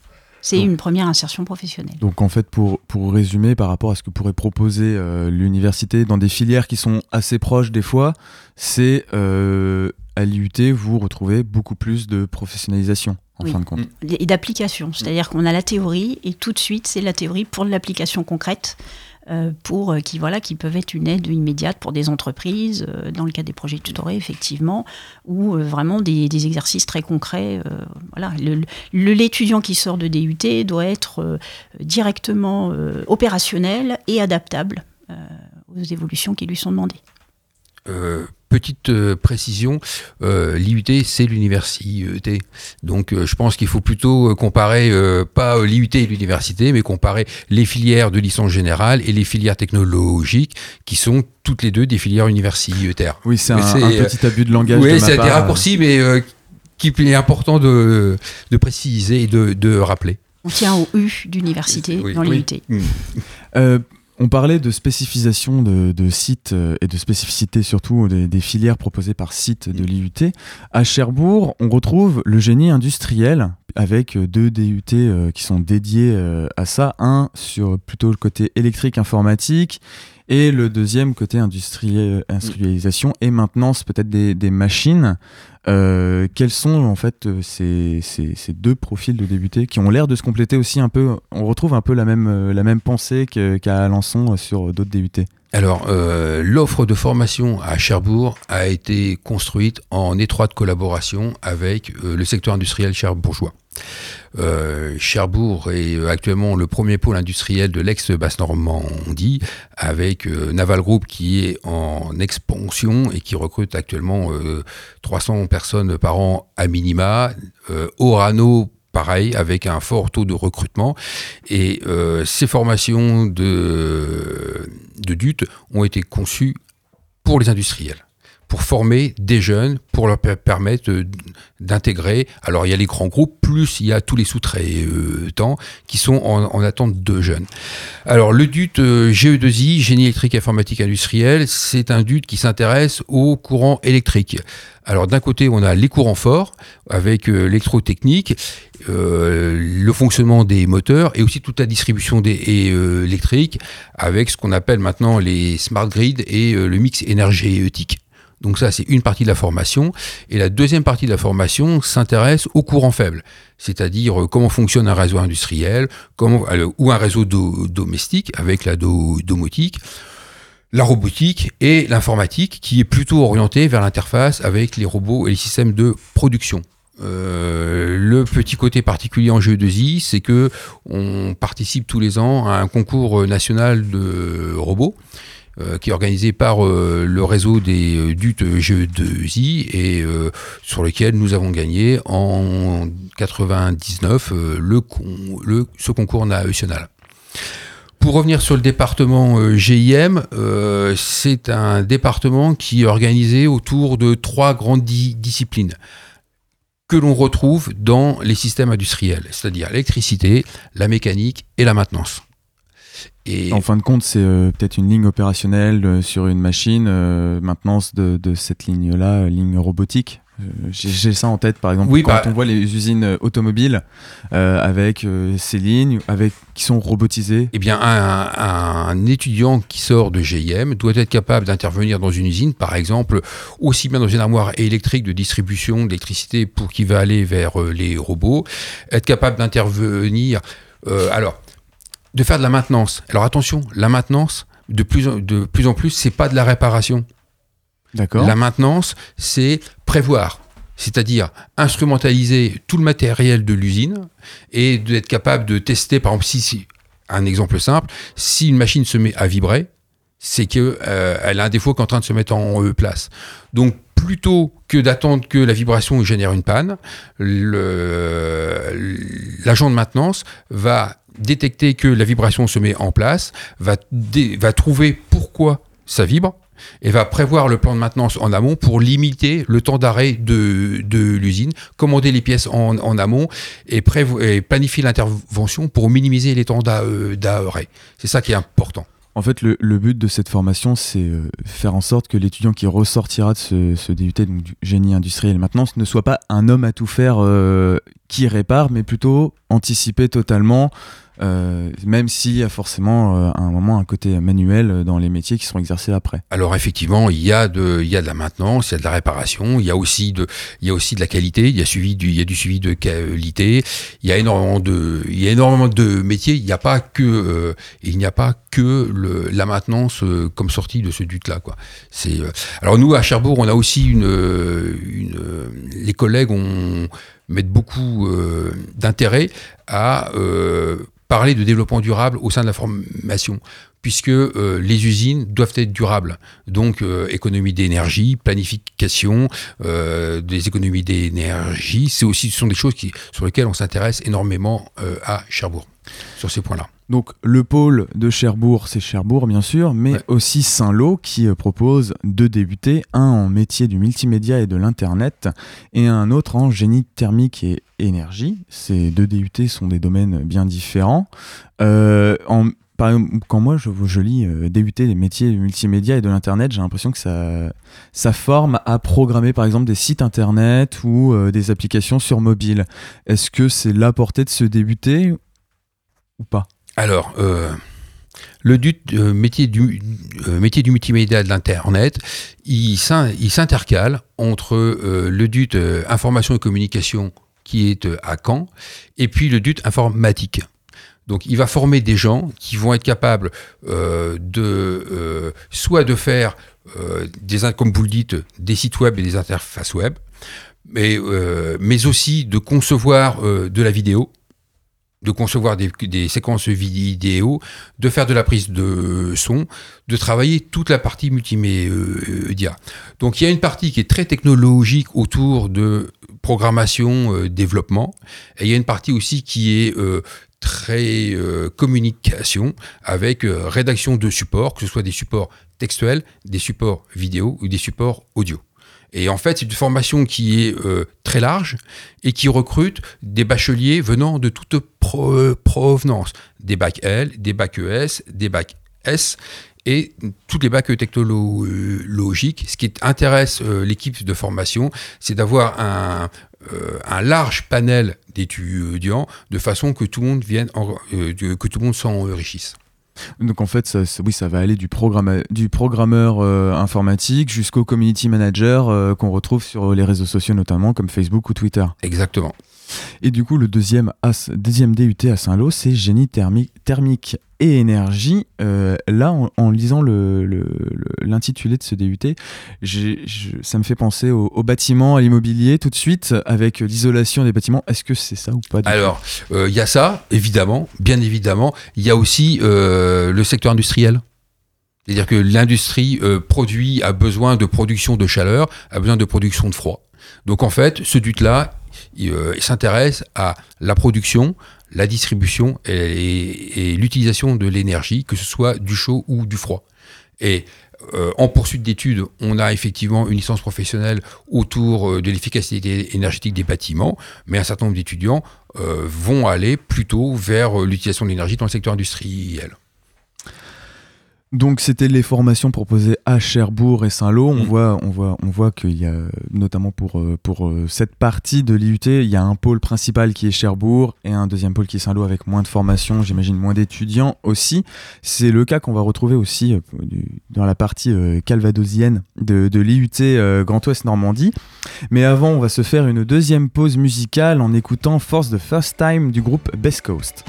C'est une première insertion professionnelle. Donc en fait, pour, pour résumer par rapport à ce que pourrait proposer euh, l'université dans des filières qui sont assez proches des fois, c'est euh, à l'IUT, vous retrouvez beaucoup plus de professionnalisation en Oui. fin de compte. et d'application. C'est-à-dire qu'on a la théorie et tout de suite, c'est la théorie pour l'application concrète. Euh, pour euh, qui voilà qui peuvent être une aide immédiate pour des entreprises euh, dans le cas des projets tutorés effectivement ou vraiment des, des exercices très concrets voilà. L'étudiant qui sort de DUT doit être directement opérationnel et adaptable aux évolutions qui lui sont demandées. Euh, petite euh, précision, euh, l'IUT c'est l'université. Donc euh, je pense qu'il faut plutôt euh, comparer euh, pas euh, l'IUT et l'université, mais comparer les filières de licence générale et les filières technologiques qui sont toutes les deux des filières universitaires. Oui, c'est un, petit abus de langage. Oui, de c'est des raccourcis, mais euh, qu'il est important de, de préciser et de, de rappeler. on tient au U d'université Oui. dans Oui. l'IUT Euh, on parlait de spécification de, de sites euh, et de spécificité surtout des, des filières proposées par site de l'IUT. À Cherbourg, on retrouve le génie industriel avec euh, deux DUT euh, qui sont dédiés à ça. Un sur plutôt le côté électrique informatique et le deuxième côté industrie- industrialisation et maintenance peut-être des, des machines. Euh, quels sont en fait euh, ces, ces- deux profils de débutés qui ont l'air de se compléter aussi un peu On retrouve un peu la même, euh, la même pensée qu'à Alençon sur d'autres DUT. Alors, l'offre de formation à Cherbourg a été construite en étroite collaboration avec le secteur industriel cherbourgeois. Euh, Cherbourg est euh, actuellement le premier pôle industriel de l'ex-Basse-Normandie, avec euh, Naval Group qui est en expansion et qui recrute actuellement euh, 300 personnes par an à minima. Orano pareil, avec un fort taux de recrutement. Et ces formations de, de ont été conçues pour les industriels, pour former des jeunes, pour leur per- permettre euh, d'intégrer. Alors il y a les grands groupes, plus il y a tous les sous-traitants qui sont en, en attente de jeunes. Alors le DUT euh, GE2I, génie électrique informatique industriel, c'est un DUT qui s'intéresse au courant électrique. Alors d'un côté, on a les courants forts avec euh, l'électrotechnique, le fonctionnement des moteurs et aussi toute la distribution des, électrique avec ce qu'on appelle maintenant les smart grids et le mix énergétique. Donc ça, c'est une partie de la formation. Et la deuxième partie de la formation s'intéresse au courant faible, c'est-à-dire euh, comment fonctionne un réseau industriel, euh, ou un réseau do- domestique avec la do- domotique la robotique et l'informatique qui est plutôt orientée vers l'interface avec les robots et les systèmes de production. Euh, le petit côté particulier en GE2I, c'est que on participe tous les ans à un concours national de robots euh, qui est organisé par euh, le réseau des euh, DUT GE2I et euh, sur lequel nous avons gagné en 99 euh, le, ce concours national. Pour revenir sur le département GIM, c'est un département qui est organisé autour de trois grandes di- disciplines que l'on retrouve dans les systèmes industriels, c'est-à-dire l'électricité, la mécanique et la maintenance. Et En fin de compte, c'est euh, peut-être une ligne opérationnelle euh, sur une machine, euh, maintenance de, de cette ligne-là, ligne robotique. J'ai ça en tête, par exemple, Oui, quand bah- on voit les usines automobiles avec ces lignes avec, qui sont robotisées. Eh bien, un, un étudiant qui sort de GIM doit être capable d'intervenir dans une usine, par exemple, aussi bien dans une armoire électrique de distribution d'électricité pour qui va aller vers les robots, être capable d'intervenir. alors, de faire de la maintenance. Alors attention, la maintenance, de plus en, de plus, en plus, c'est pas de la réparation. D'accord. La maintenance, c'est prévoir, c'est-à-dire instrumentaliser tout le matériel de l'usine et d'être capable de tester, par exemple, si, si- un exemple simple, si une machine se met à vibrer, c'est que euh, elle a un défaut qui est en train de se mettre en euh, place. Donc plutôt que d'attendre que la vibration génère une panne, l'agent de maintenance va détecter que la vibration se met en place, va, va trouver pourquoi ça vibre, et va prévoir le plan de maintenance en amont pour limiter le temps d'arrêt de, de l'usine, commander les pièces en, amont et, planifier l'intervention pour minimiser les temps euh, d'arrêt. C'est ça qui est important. En fait, le, le but de cette formation, c'est euh, faire en sorte que l'étudiant qui ressortira de ce, ce DUT, donc du génie industriel et maintenance, ne soit pas un homme à tout faire euh, qui répare, mais plutôt anticiper totalement, euh, même s'il y a forcément euh, à un moment un côté manuel euh, dans les métiers qui seront exercés après. Alors effectivement, il y a de, il y a de la maintenance, il y a de la réparation, il y a aussi de, il y a aussi de la qualité, il y a du, suivi de qualité, il y a énormément de, il y a énormément de métiers. Il n'y a pas que, euh, il n'y a pas que la maintenance euh, comme sortie de ce DUT là euh, alors nous à Cherbourg, on a aussi une, euh, euh, les collègues mettent beaucoup euh, d'intérêt à euh, parler de développement durable au sein de la formation puisque euh, les usines doivent être durables. Donc, euh, économie d'énergie, planification euh, des économies d'énergie, c'est aussi, ce sont des choses qui, sur lesquelles on s'intéresse énormément à Cherbourg, sur ces points-là. Donc le pôle de Cherbourg, c'est Cherbourg bien sûr, mais aussi Saint-Lô qui propose deux DUT, un en métier du multimédia et de l'Internet et un autre en génie thermique et énergie. Ces deux DUT sont des domaines bien différents. Euh, en- par exemple, quand moi je, lis euh, DUT des métiers du multimédia et de l'Internet, j'ai l'impression que ça, forme à programmer par exemple des sites Internet ou euh, des applications sur mobile. Est-ce que c'est la portée de ce DUT ou pas? Alors, euh, le euh, métier, du, métier du multimédia et de l'Internet, il s'in- il s'intercale entre le DUT information et communication qui est à Caen et puis le DUT informatique. Donc, il va former des gens qui vont être capables euh, de euh, soit de faire euh, des, comme vous le dites, des sites web et des interfaces web, mais, aussi de concevoir de la vidéo, de concevoir des, séquences vidéo, de faire de la prise de son, de travailler toute la partie multimédia. Donc il y a une partie qui est très technologique autour de programmation, développement, et il y a une partie aussi qui est très euh, communication avec euh, rédaction de supports, que ce soit des supports textuels, des supports vidéo ou des supports audio. Et en fait, c'est une formation qui est euh, très large et qui recrute des bacheliers venant de toute pro- provenance. Des bacs L, des bacs ES, des bacs S et toutes les bacs technologiques. Ce qui intéresse l'équipe de formation, c'est d'avoir un, euh, un large panel d'étudiants de façon que tout le monde vienne, en- euh, que tout le monde s'enrichisse. Donc en fait, ça, ça- oui, ça va aller du programmeur euh, informatique jusqu'au community manager euh, qu'on retrouve sur les réseaux sociaux notamment comme Facebook ou Twitter. Exactement. Et du coup, le deuxième, deuxième DUT à Saint-Lô, c'est génie thermique, thermique et énergie. Euh, là, en, lisant l'intitulé de ce DUT, ça me fait penser au, au bâtiment, à l'immobilier tout de suite, avec l'isolation des bâtiments. Est-ce que c'est ça ou pas Alors, euh, il y a ça, évidemment, bien évidemment. Il y a aussi euh, le secteur industriel. C'est-à-dire que l'industrie produit, a besoin de production de chaleur, a besoin de production de froid. Donc en fait, ce DUT-là, euh, s'intéresse à la production, la distribution et, l'utilisation de l'énergie, que ce soit du chaud ou du froid. Et euh, en poursuite d'études, on a effectivement une licence professionnelle autour euh, de l'efficacité énergétique des bâtiments, mais un certain nombre d'étudiants vont aller plutôt vers l'utilisation de l'énergie dans le secteur industriel. Donc c'était les formations proposées à Cherbourg et Saint-Lô. Mm. On voit, on voit, on voit qu'il y a notamment pour euh, pour euh, cette partie de l'IUT, il y a un pôle principal qui est Cherbourg et un deuxième pôle qui est Saint-Lô avec moins de formations, j'imagine moins d'étudiants aussi. C'est le cas qu'on va retrouver aussi euh, dans la partie calvadosienne de, de l'IUT Grand Ouest Normandie. Mais avant, on va se faire une deuxième pause musicale en écoutant Force the First Time du groupe Best Coast.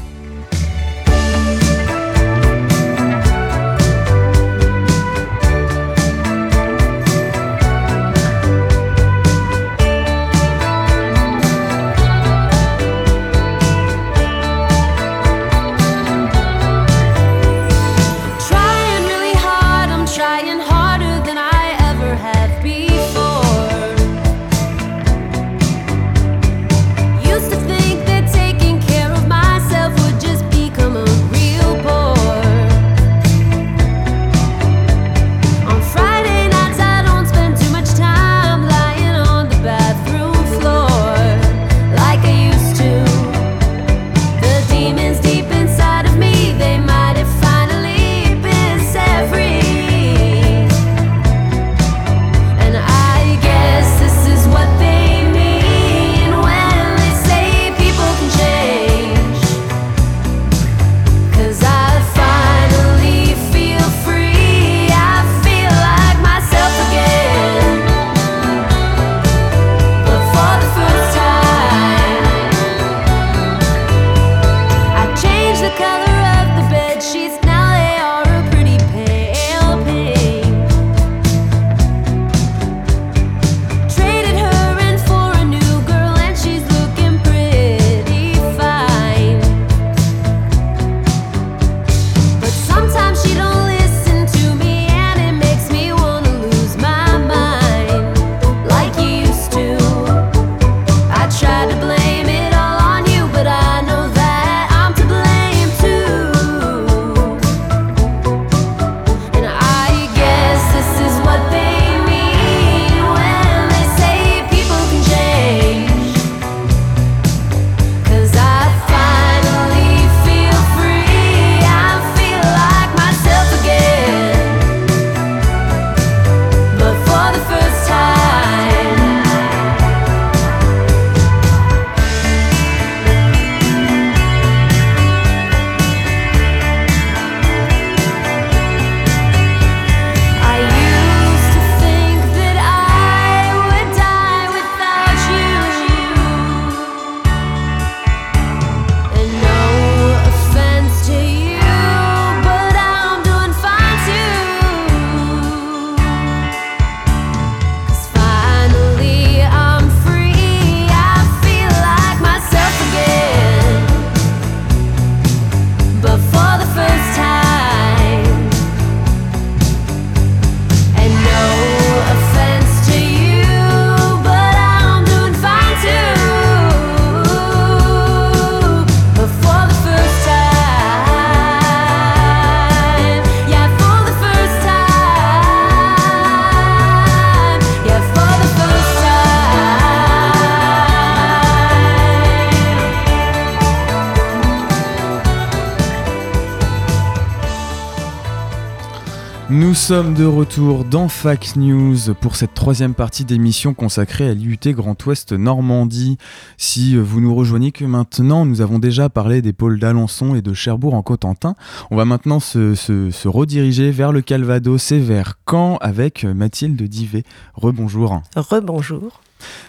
Sommes de retour dans Fact News pour cette troisième partie d'émission consacrée à l'IUT Grand Ouest Normandie. Si vous nous rejoignez que maintenant, nous avons déjà parlé des pôles d'Alençon et de Cherbourg en Cotentin. On va maintenant se, se- se rediriger vers le Calvados et vers Caen avec Mathilde Divet. Rebonjour. Rebonjour.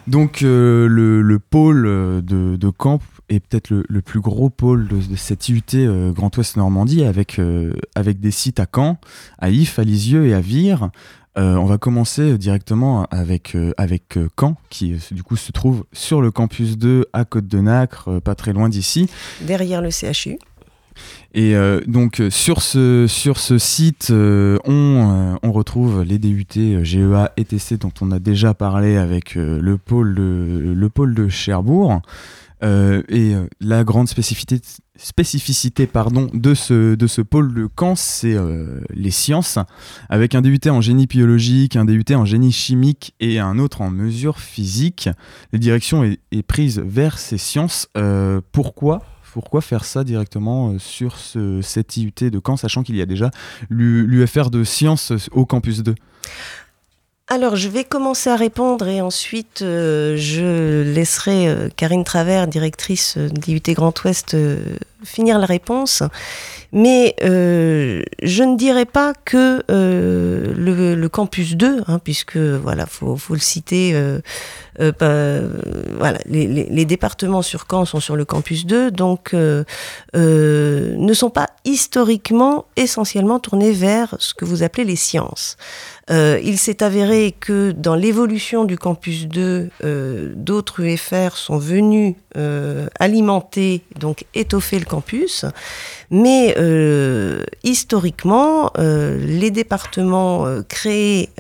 Donc euh, le, le pôle de, de Caen est peut-être le, le plus gros pôle de, de cette IUT euh, Grand Ouest Normandie avec, euh, avec des sites à Caen, à If, à Lisieux et à Vire. Euh, on va commencer directement avec, avec Caen, qui du coup se trouve sur le campus 2 à Côte-de-Nacre, pas très loin d'ici. Derrière le CHU. Et euh, donc sur ce, sur ce site, euh, on, euh, on retrouve les DUT GEA et TC dont on a déjà parlé avec le, pôle de, le pôle de Cherbourg. Euh, et euh, la grande spécificité, spécificité pardon, de, ce, de ce pôle de Caen, c'est euh, les sciences, avec un DUT en génie biologique, un DUT en génie chimique et un autre en mesures physiques. La direction est, est prise vers ces sciences. Pourquoi pourquoi faire ça directement sur ce, cette IUT de Caen, sachant qu'il y a déjà l'U- l'UFR de sciences au campus 2 Alors, je vais commencer à répondre et ensuite euh, je laisserai euh, Karine Travers, directrice euh, de l'IUT Grand Ouest, finir la réponse. Mais euh, je ne dirais pas que euh, le, campus 2, hein, puisque voilà, faut, faut le citer. euh, euh, voilà, les, départements sur Caen sont sur le campus 2, donc ne sont pas historiquement essentiellement tournés vers ce que vous appelez les sciences. Il s'est avéré que dans l'évolution du campus 2, euh, d'autres UFR sont venus alimenter, donc étoffer le campus. Mais euh, historiquement, euh, les départements euh, créés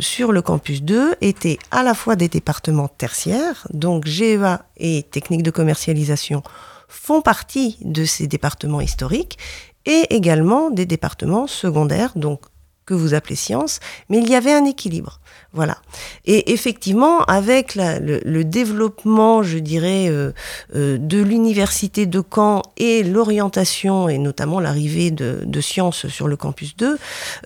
sur le campus 2 étaient à la fois des départements tertiaires, donc GEA et techniques de commercialisation font partie de ces départements historiques, et également des départements secondaires, donc que vous appelez sciences, mais il y avait un équilibre. Voilà. Et effectivement, avec le, développement, je dirais, euh, euh, de l'université de Caen et l'orientation, et notamment l'arrivée de, sciences sur le campus 2,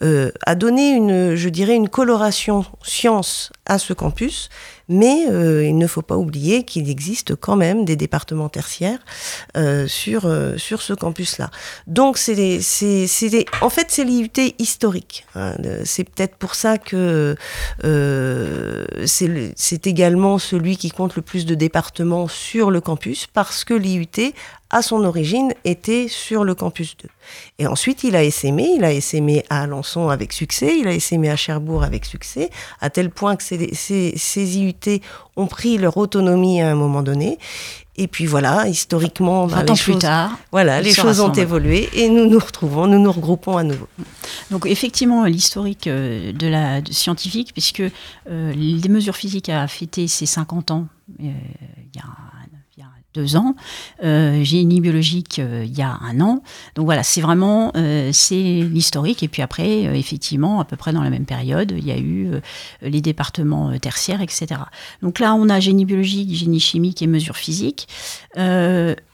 euh, a donné une, je dirais, une coloration sciences à ce campus. Mais il ne faut pas oublier qu'il existe quand même des départements tertiaires sur, sur ce campus-là. Donc, c'est c'est- en fait, c'est l'IUT historique. hein. C'est peut-être pour ça que c'est le- c'est également celui qui compte le plus de départements sur le campus, parce que l'IUT, à son origine, était sur le campus 2. Et ensuite, il a essaimé, il a essaimé à Alençon avec succès, il a essaimé à Cherbourg avec succès, à tel point que ces IUT ont pris leur autonomie à un moment donné. Et puis voilà, historiquement, ben, 20 les ans choses, plus tard, voilà, les se choses ont évolué et nous nous retrouvons, nous nous regroupons à nouveau. Donc effectivement, l'historique euh, de la de scientifique, puisque euh, les mesures physiques a fêté ses 50 ans euh, il y a deux ans, euh, génie biologique euh, il y a un an. Donc voilà, c'est vraiment euh, c'est l'historique. Et puis après, effectivement, à peu près dans la même période, il y a eu les départements tertiaires, etc. Donc là, on a génie biologique, génie chimique et mesures physiques.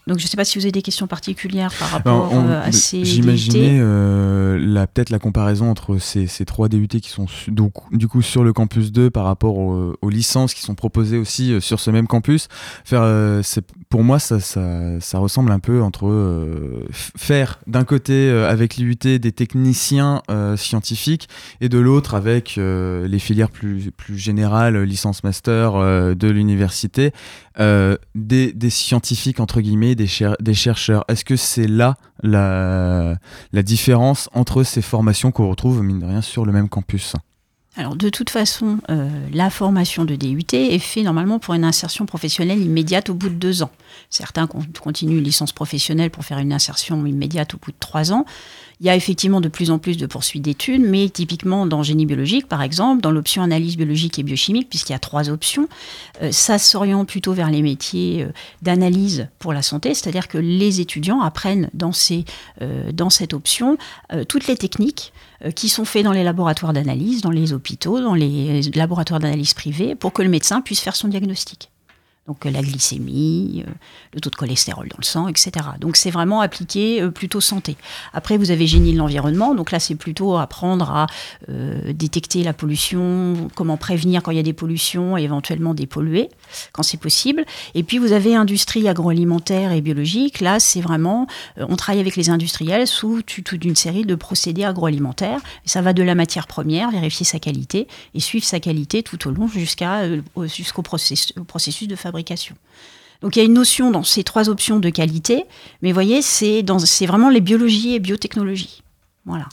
Donc je ne sais pas si vous avez des questions particulières par rapport Alors, on- euh, à ces J'imaginais euh, la- peut-être la comparaison entre ces, ces trois DUT qui sont donc, du coup sur le campus 2 par rapport au- aux licences qui sont proposées aussi euh, sur ce même campus. Faire, euh, c'est- pour moi, ça, ça, ça ressemble un peu entre euh, faire d'un côté euh, avec l'IUT des techniciens euh, scientifiques et de l'autre avec euh, les filières plus, plus générales, licence master euh, de l'université, euh, des, des scientifiques entre guillemets, des, des chercheurs. Est-ce que c'est là la, la différence entre ces formations qu'on retrouve, mine de rien, sur le même campus? Alors, de toute façon, euh, la formation de DUT est faite normalement pour une insertion professionnelle immédiate au bout de deux ans. Certains con- continuent une licence professionnelle pour faire une insertion immédiate au bout de trois ans. Il y a effectivement de plus en plus de poursuites d'études, mais typiquement dans génie biologique, par exemple, dans l'option analyse biologique et biochimique, puisqu'il y a trois options, euh, ça s'oriente plutôt vers les métiers euh, d'analyse pour la santé, c'est-à-dire que les étudiants apprennent dans, cette option toutes les techniques qui sont faites dans les laboratoires d'analyse, dans les hôpitaux, dans les laboratoires d'analyse privés, pour que le médecin puisse faire son diagnostic. Donc euh, la glycémie, euh, le taux de cholestérol dans le sang, etc. Donc c'est vraiment appliqué euh, plutôt santé. Après, vous avez génie de l'environnement. Donc là, c'est plutôt apprendre à détecter la pollution, comment prévenir quand il y a des pollutions et éventuellement dépolluer quand c'est possible. Et puis vous avez industrie agroalimentaire et biologique. Là, c'est vraiment, on travaille avec les industriels sous toute une série de procédés agroalimentaires. Ça va de la matière première, vérifier sa qualité et suivre sa qualité tout au long jusqu'au processus, au processus de fabrication. Donc il y a une notion dans ces trois options de qualité, mais vous voyez, c'est vraiment les biologies et biotechnologies. Voilà.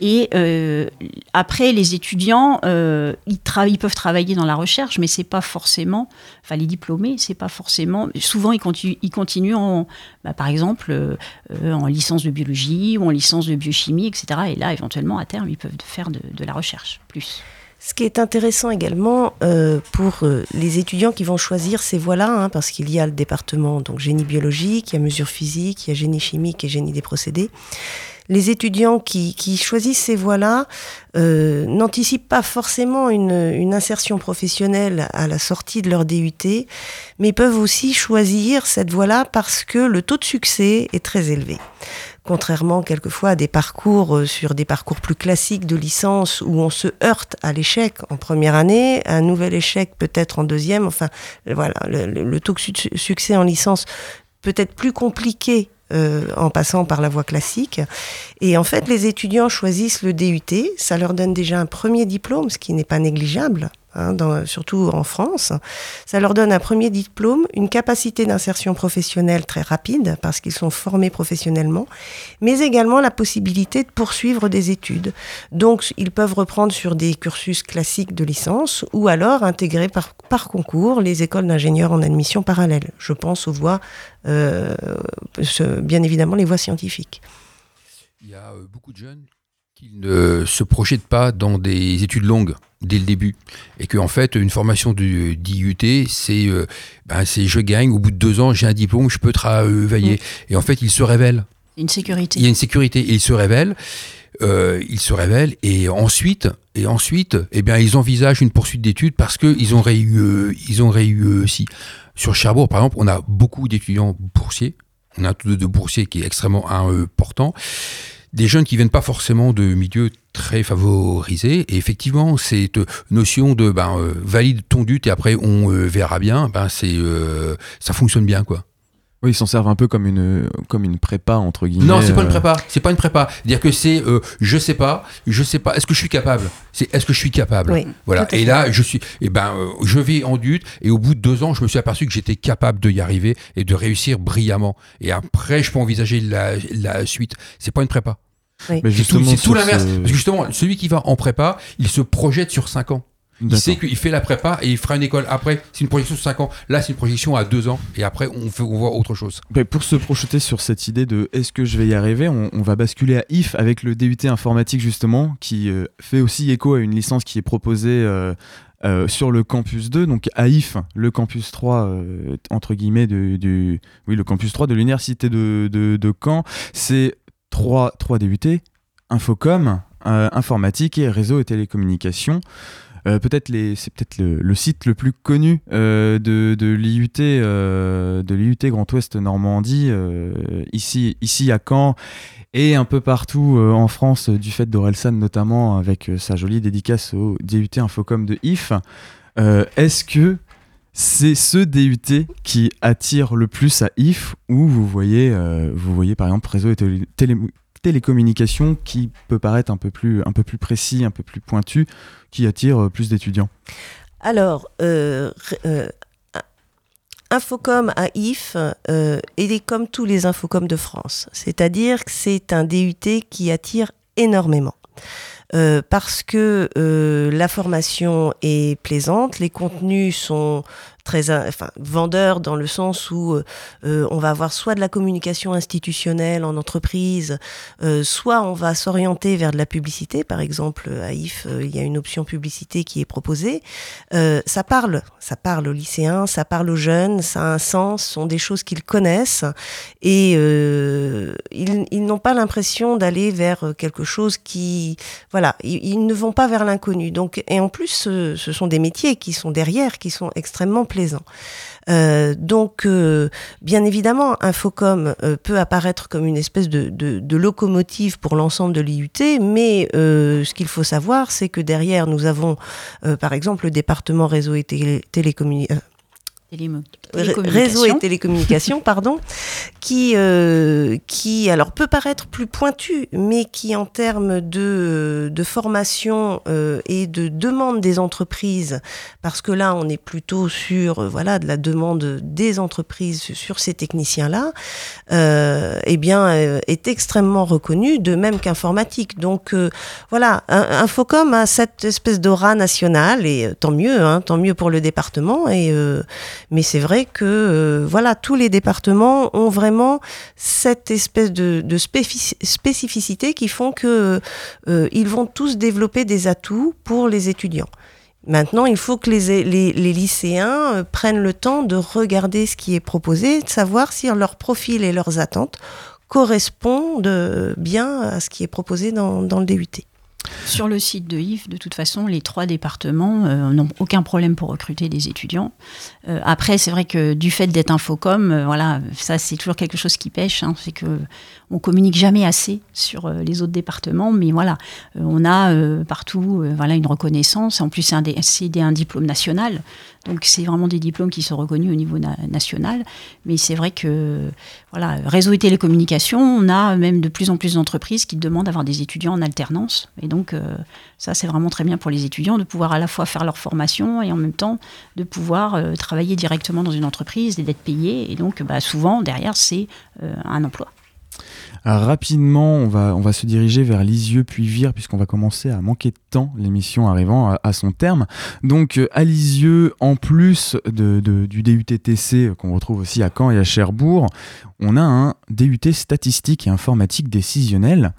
Et euh, après, les étudiants, euh, ils, peuvent travailler dans la recherche, mais c'est pas forcément, enfin les diplômés, c'est pas forcément. Souvent, ils continuent, en, bah, par exemple, euh, en licence de biologie ou en licence de biochimie, etc. Et là, éventuellement, à terme, ils peuvent faire de, de la recherche plus. Ce qui est intéressant également euh, pour euh, les étudiants qui vont choisir ces voies-là, hein, parce qu'il y a le département donc génie biologique, il y a mesure physique, il y a génie chimique et génie des procédés. Les étudiants qui, choisissent ces voies-là euh, n'anticipent pas forcément une, une insertion professionnelle à la sortie de leur DUT, mais peuvent aussi choisir cette voie-là parce que le taux de succès est très élevé contrairement quelquefois à des parcours euh, sur des parcours plus classiques de licence où on se heurte à l'échec en première année, un nouvel échec peut-être en deuxième. Enfin, voilà, le, le- taux de su- succès en licence peut être plus compliqué euh, en passant par la voie classique. Et en fait, les étudiants choisissent le DUT. Ça leur donne déjà un premier diplôme, ce qui n'est pas négligeable. Hein, surtout en France, ça leur donne un premier diplôme, une capacité d'insertion professionnelle très rapide parce qu'ils sont formés professionnellement, mais également la possibilité de poursuivre des études. Donc, ils peuvent reprendre sur des cursus classiques de licence ou alors intégrer par, concours les écoles d'ingénieurs en admission parallèle. Je pense aux voies, euh, bien évidemment, les voies scientifiques. Il y a euh, beaucoup de jeunes ne se projettent pas dans des études longues dès le début. Et qu'en fait, une formation d'IUT, c'est euh, ben, je gagne, au bout de deux ans, j'ai un diplôme, je peux travailler. Et en fait, ils se révèlent. Une sécurité. Il y a une sécurité. Et ils se révèlent. Euh, ils se révèlent et ensuite, et ensuite, eh bien, ils envisagent une poursuite d'études parce que ils ont réu, euh, ils ont réussi. Sur Cherbourg, par exemple, on a beaucoup d'étudiants boursiers. On a un taux de boursiers qui est extrêmement important. Des jeunes qui viennent pas forcément de milieux très favorisés. Et effectivement, cette notion de ben, euh, valide ton dut et après on euh, verra bien, ben, c'est, euh, ça fonctionne bien, quoi. Oui, ils s'en servent un peu comme une, comme une prépa, entre guillemets. Non, c'est pas une prépa. C'est pas une prépa. Dire que c'est, euh, je sais pas, je sais pas. Est-ce que je suis capable? C'est, est-ce que je suis capable? Oui, Voilà. tout à Et là, je suis, eh ben, euh, je vais en dut. Et au bout de deux ans, je me suis aperçu que j'étais capable de y arriver et de réussir brillamment. Et après, je peux envisager la, la suite. C'est pas une prépa. Oui. Mais justement, c'est tout l'inverse. ce- Parce que justement, celui qui va en prépa, il se projette sur cinq ans. Il sait qu'il fait la prépa et il fera une école après. C'est une projection sur 5 ans. Là, c'est une projection à 2 ans. Et après, on, fait, on voit autre chose. Mais pour se projeter sur cette idée de est-ce que je vais y arriver, on, on va basculer à IF avec le DUT informatique justement, qui euh, fait aussi écho à une licence qui est proposée euh, euh, sur le campus 2, donc à IF, le campus 3, euh, entre guillemets, du, du- oui, le campus 3 de l'université de, de, de Caen. C'est 3, 3 DUT, Infocom, euh, informatique et réseau et télécommunications. Euh, peut-être les, c'est peut-être le, site le plus connu euh, de, de l'IUT, de l'IUT Grand Ouest Normandie, ici, ici à Caen et un peu partout en France, du fait d'Orelsan notamment, avec sa jolie dédicace au DUT Infocom de IF. Est-ce que c'est ce DUT qui attire le plus à IF ou vous voyez, euh, vous voyez par exemple réseau et télé- télé- télécommunications qui peut paraître un peu plus, un peu plus précis, un peu plus pointu, qui attire euh, plus d'étudiants Alors, euh, Infocom à IF, euh, est comme tous les Infocom de France. C'est-à-dire que c'est un DUT qui attire énormément. Euh, parce que euh, la formation est plaisante, les contenus sont très euh, enfin, vendeurs dans le sens où euh, euh, on va avoir soit de la communication institutionnelle en entreprise, euh, soit on va s'orienter vers de la publicité. Par exemple, à IF, euh, il y a une option publicité qui est proposée. Ça parle, ça parle aux lycéens, ça parle aux jeunes, ça a un sens, ce sont des choses qu'ils connaissent et ils, ils n'ont pas l'impression d'aller vers quelque chose qui, voilà, ils, ils, ne vont pas vers l'inconnu. Donc, et en plus, ce, ce, sont des métiers qui sont derrière, qui sont extrêmement Euh, donc, euh, bien évidemment, Infocom euh, peut apparaître comme une espèce de, locomotive pour l'ensemble de l'IUT, mais ce qu'il faut savoir, c'est que derrière, nous avons, par exemple, le département réseau et télé télécommunications réseau et télécommunications, pardon, qui, euh, qui alors peut paraître plus pointu, mais qui en termes de, de formation euh, et de demande des entreprises, parce que là on est plutôt sur euh, voilà de la demande des entreprises sur ces techniciens-là, euh, eh bien euh, est extrêmement reconnu, de même qu'informatique. Donc euh, voilà, Infocom a cette espèce d'aura nationale et tant mieux, hein, tant mieux pour le département. Et mais c'est vrai que euh, voilà, tous les départements ont vraiment cette espèce de, spécificité qui font que euh, ils vont tous développer des atouts pour les étudiants. Maintenant, il faut que les, lycéens euh, prennent le temps de regarder ce qui est proposé, de savoir si leur profil et leurs attentes correspondent bien à ce qui est proposé dans, dans le DUT. Sur le site de IF, de toute façon, les trois départements euh, n'ont aucun problème pour recruter des étudiants. Euh, après, c'est vrai que du fait d'être infocom, euh, voilà, ça c'est toujours quelque chose qui pêche. Hein, on communique jamais assez sur euh, les autres départements, mais voilà, euh, on a euh, partout, voilà, une reconnaissance. En plus, c'est un, un, diplôme national, donc c'est vraiment des diplômes qui sont reconnus au niveau na national. Mais c'est vrai que, voilà, réseau et télécommunications, on a même de plus en plus d'entreprises qui demandent d'avoir des étudiants en alternance, et donc ça, c'est vraiment très bien pour les étudiants de pouvoir à la fois faire leur formation et en même temps de pouvoir travailler directement dans une entreprise et d'être payé. Et donc, bah, souvent, derrière, c'est un emploi. Alors, rapidement, on va, on va se diriger vers Lisieux puis Vire, puisqu'on va commencer à manquer de temps, l'émission arrivant à, à, son terme. Donc, euh, à Lisieux, en plus de, de, du DUTTC qu'on retrouve aussi à Caen et à Cherbourg, on a un DUT statistique et informatique décisionnel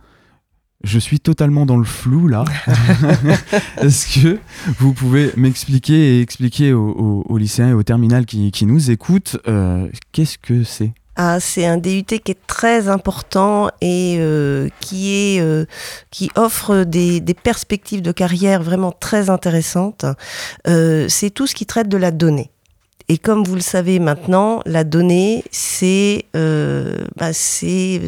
je suis totalement dans le flou là. Est-ce que vous pouvez m'expliquer et expliquer aux, aux, aux, lycéens et aux terminales qui, qui nous écoutent euh, qu'est-ce que c'est? Ah, c'est un DUT qui est très important et euh, euh, qui offre des, des, perspectives de carrière vraiment très intéressantes. Euh, c'est tout ce qui traite de la donnée. Et comme vous le savez maintenant, la donnée, c'est euh, bah,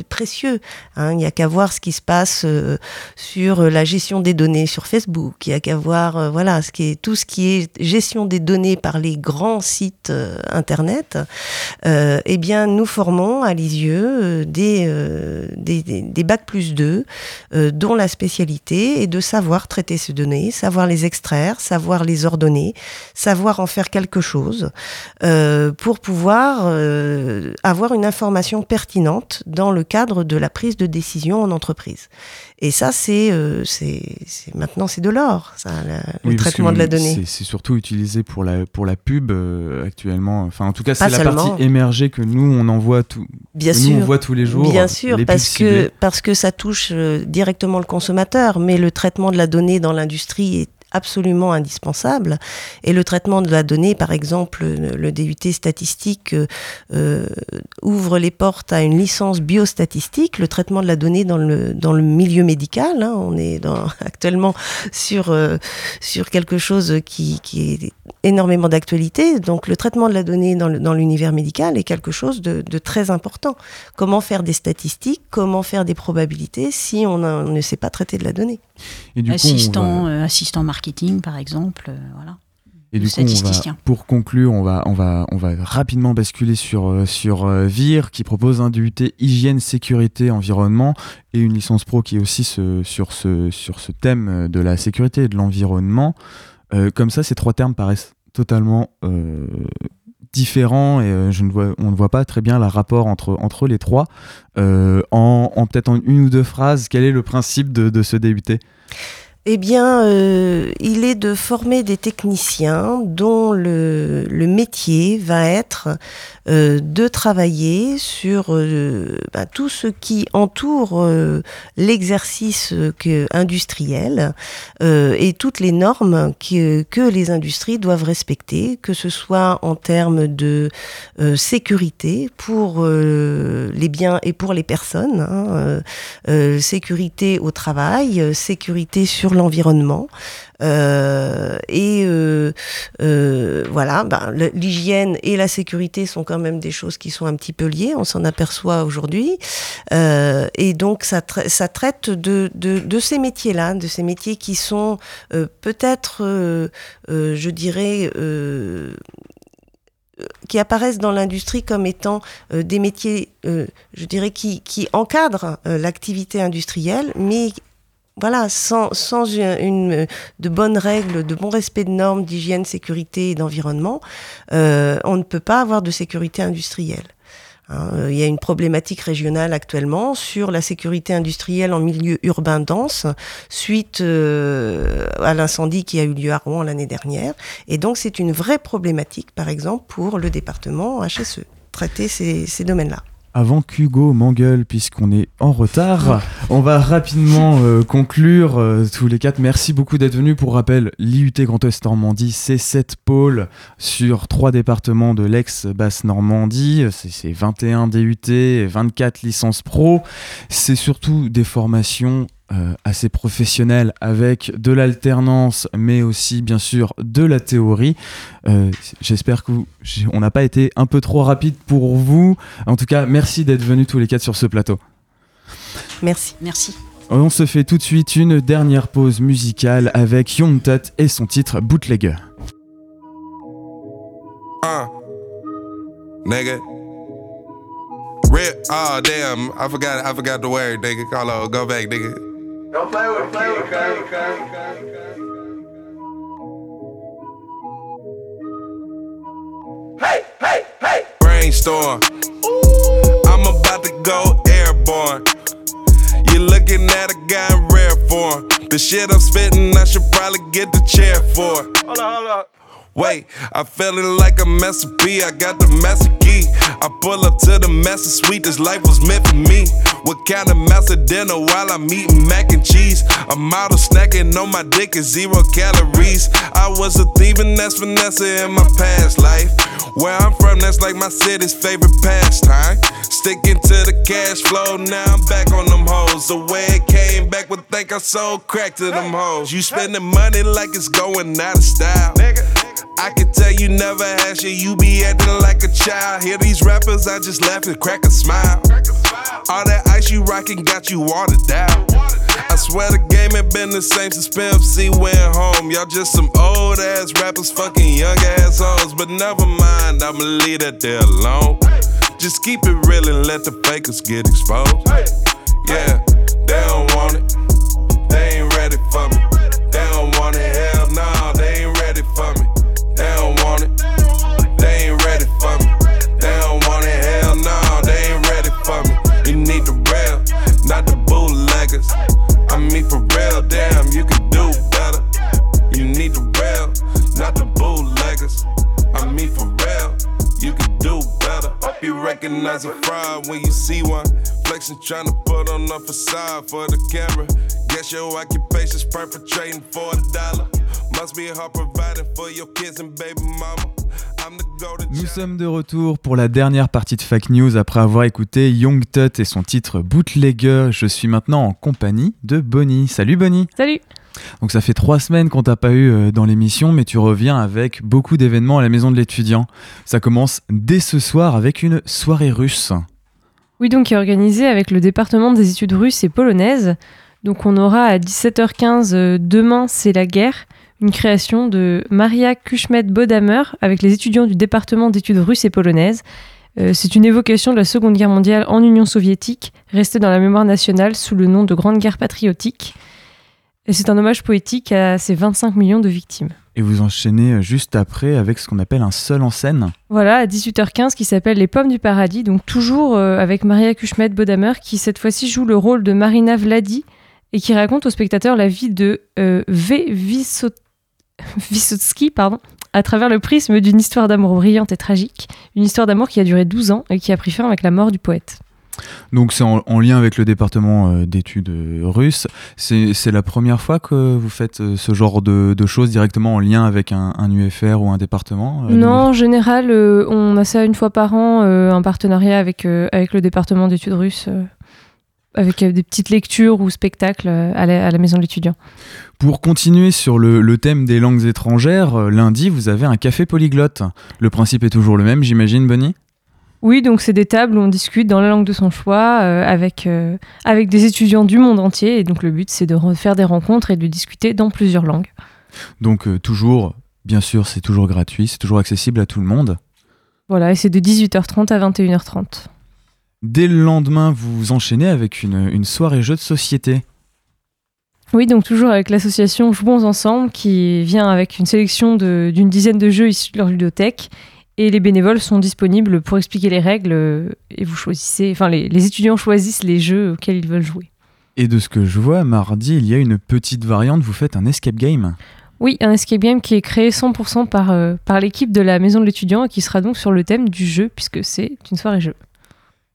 précieux. Hein. Il n'y a qu'à voir ce qui se passe euh, sur la gestion des données sur Facebook. Il n'y a qu'à voir euh, voilà, ce qui est, tout ce qui est gestion des données par les grands sites euh, Internet. eh bien, nous formons à Lisieux des, des, des, des, Bac plus 2 dont la spécialité est de savoir traiter ces données, savoir les extraire, savoir les ordonner, savoir en faire quelque chose. Euh, pour pouvoir euh, avoir une information pertinente dans le cadre de la prise de décision en entreprise. Et ça, c'est euh, maintenant c'est de l'or, ça, la, oui, le traitement de la donnée. C'est surtout utilisé pour la pour la pub euh, actuellement. Enfin, en tout cas, c'est la partie émergée que nous on envoie tout. Bien que sûr. Nous, on voit tous les jours. Bien sûr, parce que parce que ça touche directement le consommateur, mais le traitement de la donnée dans l'industrie est absolument indispensable. Et le traitement de la donnée, par exemple, le DUT statistique euh, ouvre les portes à une licence biostatistique. Le traitement de la donnée dans le, dans le milieu médical, hein, on est actuellement sur, euh, sur quelque chose qui, qui est énormément d'actualité. Donc le traitement de la donnée dans l'univers médical est quelque chose de, de, très important. Comment faire des statistiques, comment faire des probabilités si on, a, on ne sait pas traiter de la donnée? Et du assistant, coup, va... euh, assistant marketing, par exemple, euh, voilà. Et du coup, va, pour conclure, on va, on va, on va rapidement basculer sur, euh, sur VIR qui propose un DUT hygiène, sécurité, environnement et une licence pro qui est aussi ce, sur, ce, sur ce thème de la sécurité et de l'environnement. Euh, comme ça, ces trois termes paraissent totalement euh, différents et vois, on ne voit pas très bien le rapport entre, les trois. en, en peut-être en une ou deux phrases, quel est le principe de, de ce DUT eh bien, euh, il est de former des techniciens dont le, le métier va être euh, de travailler sur euh, bah, tout ce qui entoure l'exercice industriel et toutes les normes que, les industries doivent respecter, que ce soit en termes de sécurité pour les biens et pour les personnes, hein, sécurité au travail, sécurité sur l'environnement. Euh, et euh, euh, voilà, ben, l'hygiène et la sécurité sont quand même des choses qui sont un petit peu liées, on s'en aperçoit aujourd'hui. Et donc ça, ça traite de, de, ces métiers-là, de ces métiers qui sont peut-être, je dirais, qui apparaissent dans l'industrie comme étant des métiers, je dirais, qui, qui encadrent l'activité industrielle, mais voilà, sans, une, de bonnes règles, de bon respect de normes d'hygiène, sécurité et d'environnement, euh, on ne peut pas avoir de sécurité industrielle. Hein, euh, il y a une problématique régionale actuellement sur la sécurité industrielle en milieu urbain dense suite euh, à l'incendie qui a eu lieu à Rouen l'année dernière. Et donc c'est une vraie problématique, par exemple, pour le département HSE, traiter ces, ces domaines-là. Avant qu'Hugo m'engueule, puisqu'on est en retard, on va rapidement euh, conclure euh, tous les quatre. Merci beaucoup d'être venus. Pour rappel, l'IUT Grand Ouest Normandie, c'est 7 pôles sur trois départements de l'ex-Basse Normandie. C'est c'est 21 DUT, et 24 licences pro. C'est surtout des formations euh, assez professionnelles avec de l'alternance, mais aussi bien sûr de la théorie. Euh, J'espère que vous- on n'a pas été un peu trop rapide pour vous. En tout cas, merci d'être venus tous les quatre sur ce plateau. Merci. Merci. On se fait tout de suite une dernière pause musicale avec Young Tut et son titre Bootlegger. Uh, nigga. Rip. Oh damn, I forgot. I forgot the word, nigga. Call on. Go back, nigga. Don't play with it, play with it. Hey, hey, hey! Brainstorm. I'm about to go airborne. You're looking at a guy in rare form. The shit I'm spitting, I should probably get the chair for. Hold on, hold on. Wait, I feeling like a master B. I got the master key. I pull up to the master suite. This life was meant for me. What kind of master dinner while I'm eating mac and cheese? A model snacking on my dick is zero calories. I was a thief and that's Vanessa in my past life. Where I'm from, that's like my city's favorite pastime. Sticking to the cash flow, now I'm back on them hoes. The way it came back would think I sold crack to them hoes. You spending money like it's going out of style. I can tell you never had shit, you be acting like a child. Hear these rappers, I just laugh and crack a smile. All that ice you rockin' got you watered down. I swear the game ain't been the same since Pimp C went home. Y'all just some old ass rappers fucking young ass hoes. But never mind, I'ma leave that there alone. Just keep it real and let the fakers get exposed. Yeah, they don't want it. Mean for real, damn, you can do better. You need the real, not the bootleggers. I mean for real, you can do better. Hope You recognize a fraud when you see one. Flexing trying to put on a facade for the camera. Guess your occupation's perpetrating for a dollar. Must be hard providing for your kids and baby mama. I'm the golden Nous sommes de retour pour la dernière partie de Fake News après avoir écouté Young Tut et son titre Bootlegger. Je suis maintenant en compagnie de Bonnie. Salut Bonnie Salut Donc ça fait trois semaines qu'on t'a pas eu euh, dans l'émission, mais tu reviens avec beaucoup d'événements à la maison de l'étudiant. Ça commence dès ce soir avec une soirée russe. Oui, donc qui est organisé avec le département des études russes et polonaises. Donc on aura à 17h15 euh, Demain c'est la guerre, une création de Maria Kuchmet-Bodamer avec les étudiants du département d'études russes et polonaises. Euh, c'est une évocation de la Seconde Guerre mondiale en Union soviétique, restée dans la mémoire nationale sous le nom de Grande Guerre patriotique. Et c'est un hommage poétique à ces 25 millions de victimes. Et vous enchaînez juste après avec ce qu'on appelle un seul en scène. Voilà, à 18h15, qui s'appelle Les Pommes du Paradis, donc toujours euh, avec Maria Kuchmet-Bodamer, qui cette fois-ci joue le rôle de Marina Vladi, et qui raconte au spectateur la vie de euh, V. Vissot- Vysotsky pardon, à travers le prisme d'une histoire d'amour brillante et tragique, une histoire d'amour qui a duré 12 ans et qui a pris fin avec la mort du poète. Donc c'est en, en lien avec le département euh, d'études euh, russes. C'est la première fois que vous faites euh, ce genre de, de choses directement en lien avec un, un UFR ou un département Non, en général, euh, on a ça une fois par an, euh, un partenariat avec, euh, avec le département d'études russes, avec euh, des petites lectures ou spectacles euh, à la, à la maison de l'étudiant. Pour continuer sur le, le thème des langues étrangères, euh, lundi vous avez un café polyglotte. Le principe est toujours le même, j'imagine, Bonnie? Oui, donc c'est des tables où on discute dans la langue de son choix euh, avec, euh, avec des étudiants du monde entier. Et donc le but, c'est de re- faire des rencontres et de discuter dans plusieurs langues. Donc euh, toujours, bien sûr, c'est toujours gratuit, c'est toujours accessible à tout le monde. Voilà, et c'est de 18h30 à 21h30. Dès le lendemain, vous enchaînez avec une, une soirée jeu de société. Oui, donc toujours avec l'association Jouons Ensemble qui vient avec une sélection d'une dizaine de jeux issus de leur ludothèque. Et les bénévoles sont disponibles pour expliquer les règles euh, et vous choisissez, enfin les, les étudiants choisissent les jeux auxquels ils veulent jouer. Et de ce que je vois, mardi, il y a une petite variante, vous faites un escape game. Oui, un escape game qui est créé 100% par, euh, par l'équipe de la maison de l'étudiant et qui sera donc sur le thème du jeu puisque c'est une soirée jeu.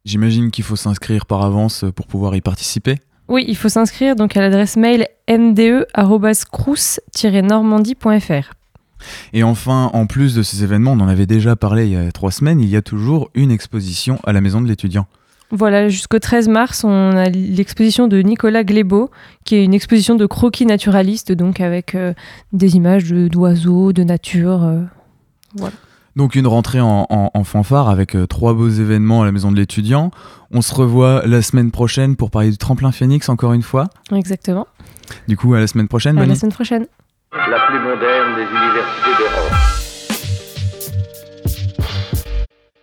J'imagine qu'il faut s'inscrire par avance pour pouvoir y participer. Oui, il faut s'inscrire donc à l'adresse mail mde@crous-normandie.fr. Et enfin, en plus de ces événements, on en avait déjà parlé il y a trois semaines, il y a toujours une exposition à la maison de l'étudiant. Voilà, jusqu'au 13 mars, on a l'exposition de Nicolas Glébeau, qui est une exposition de croquis naturalistes, donc avec euh, des images de- d'oiseaux, de, nature. euh, voilà. Donc une rentrée en, en- en fanfare avec euh, trois beaux événements à la maison de l'étudiant. On se revoit la semaine prochaine pour parler du tremplin Phoenix encore une fois. Exactement. Du coup, à la semaine prochaine, À la semaine prochaine. La plus moderne des universités d'Europe.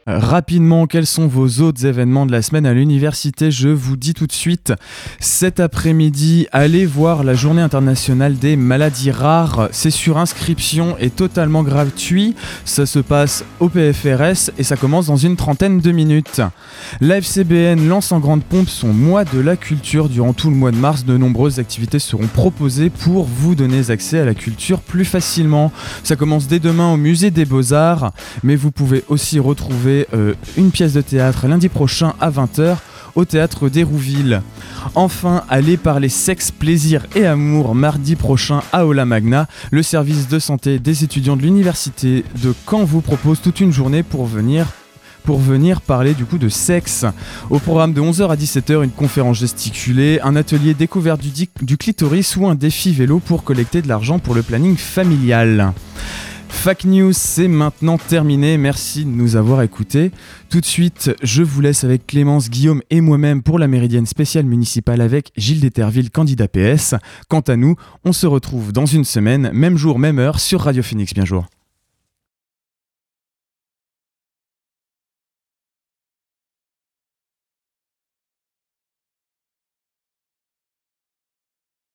Rapidement, quels sont vos autres événements de la semaine à l'université? Je vous dis tout de suite, cet après-midi, allez voir la journée internationale des maladies rares. C'est sur inscription et totalement gratuit. Ça se passe au PFRS et ça commence dans une trentaine de minutes. La FCBN lance en grande pompe son mois de la culture. Durant tout le mois de mars, de nombreuses activités seront proposées pour vous donner accès à la culture plus facilement. Ça commence dès demain au musée des Beaux-Arts, mais vous pouvez aussi retrouver euh, une pièce de théâtre lundi prochain à 20h au théâtre d'Hérouville. Enfin, allez parler sexe, plaisir et amour mardi prochain à Ola Magna. Le service de santé des étudiants de l'université de Caen vous propose toute une journée pour venir pour venir parler du coup de sexe. Au programme de 11h à 17h, une conférence gesticulée, un atelier di- du clitoris ou un défi vélo pour collecter de l'argent pour le planning familial. Fac News, c'est maintenant terminé. Merci de nous avoir écoutés. Tout de suite, je vous laisse avec Clémence, Guillaume et moi-même pour la Méridienne spéciale municipale avec Gilles Déterville, candidat PS. Quant à nous, on se retrouve dans une semaine, même jour, même heure, sur Radio Phoenix. Bien jour.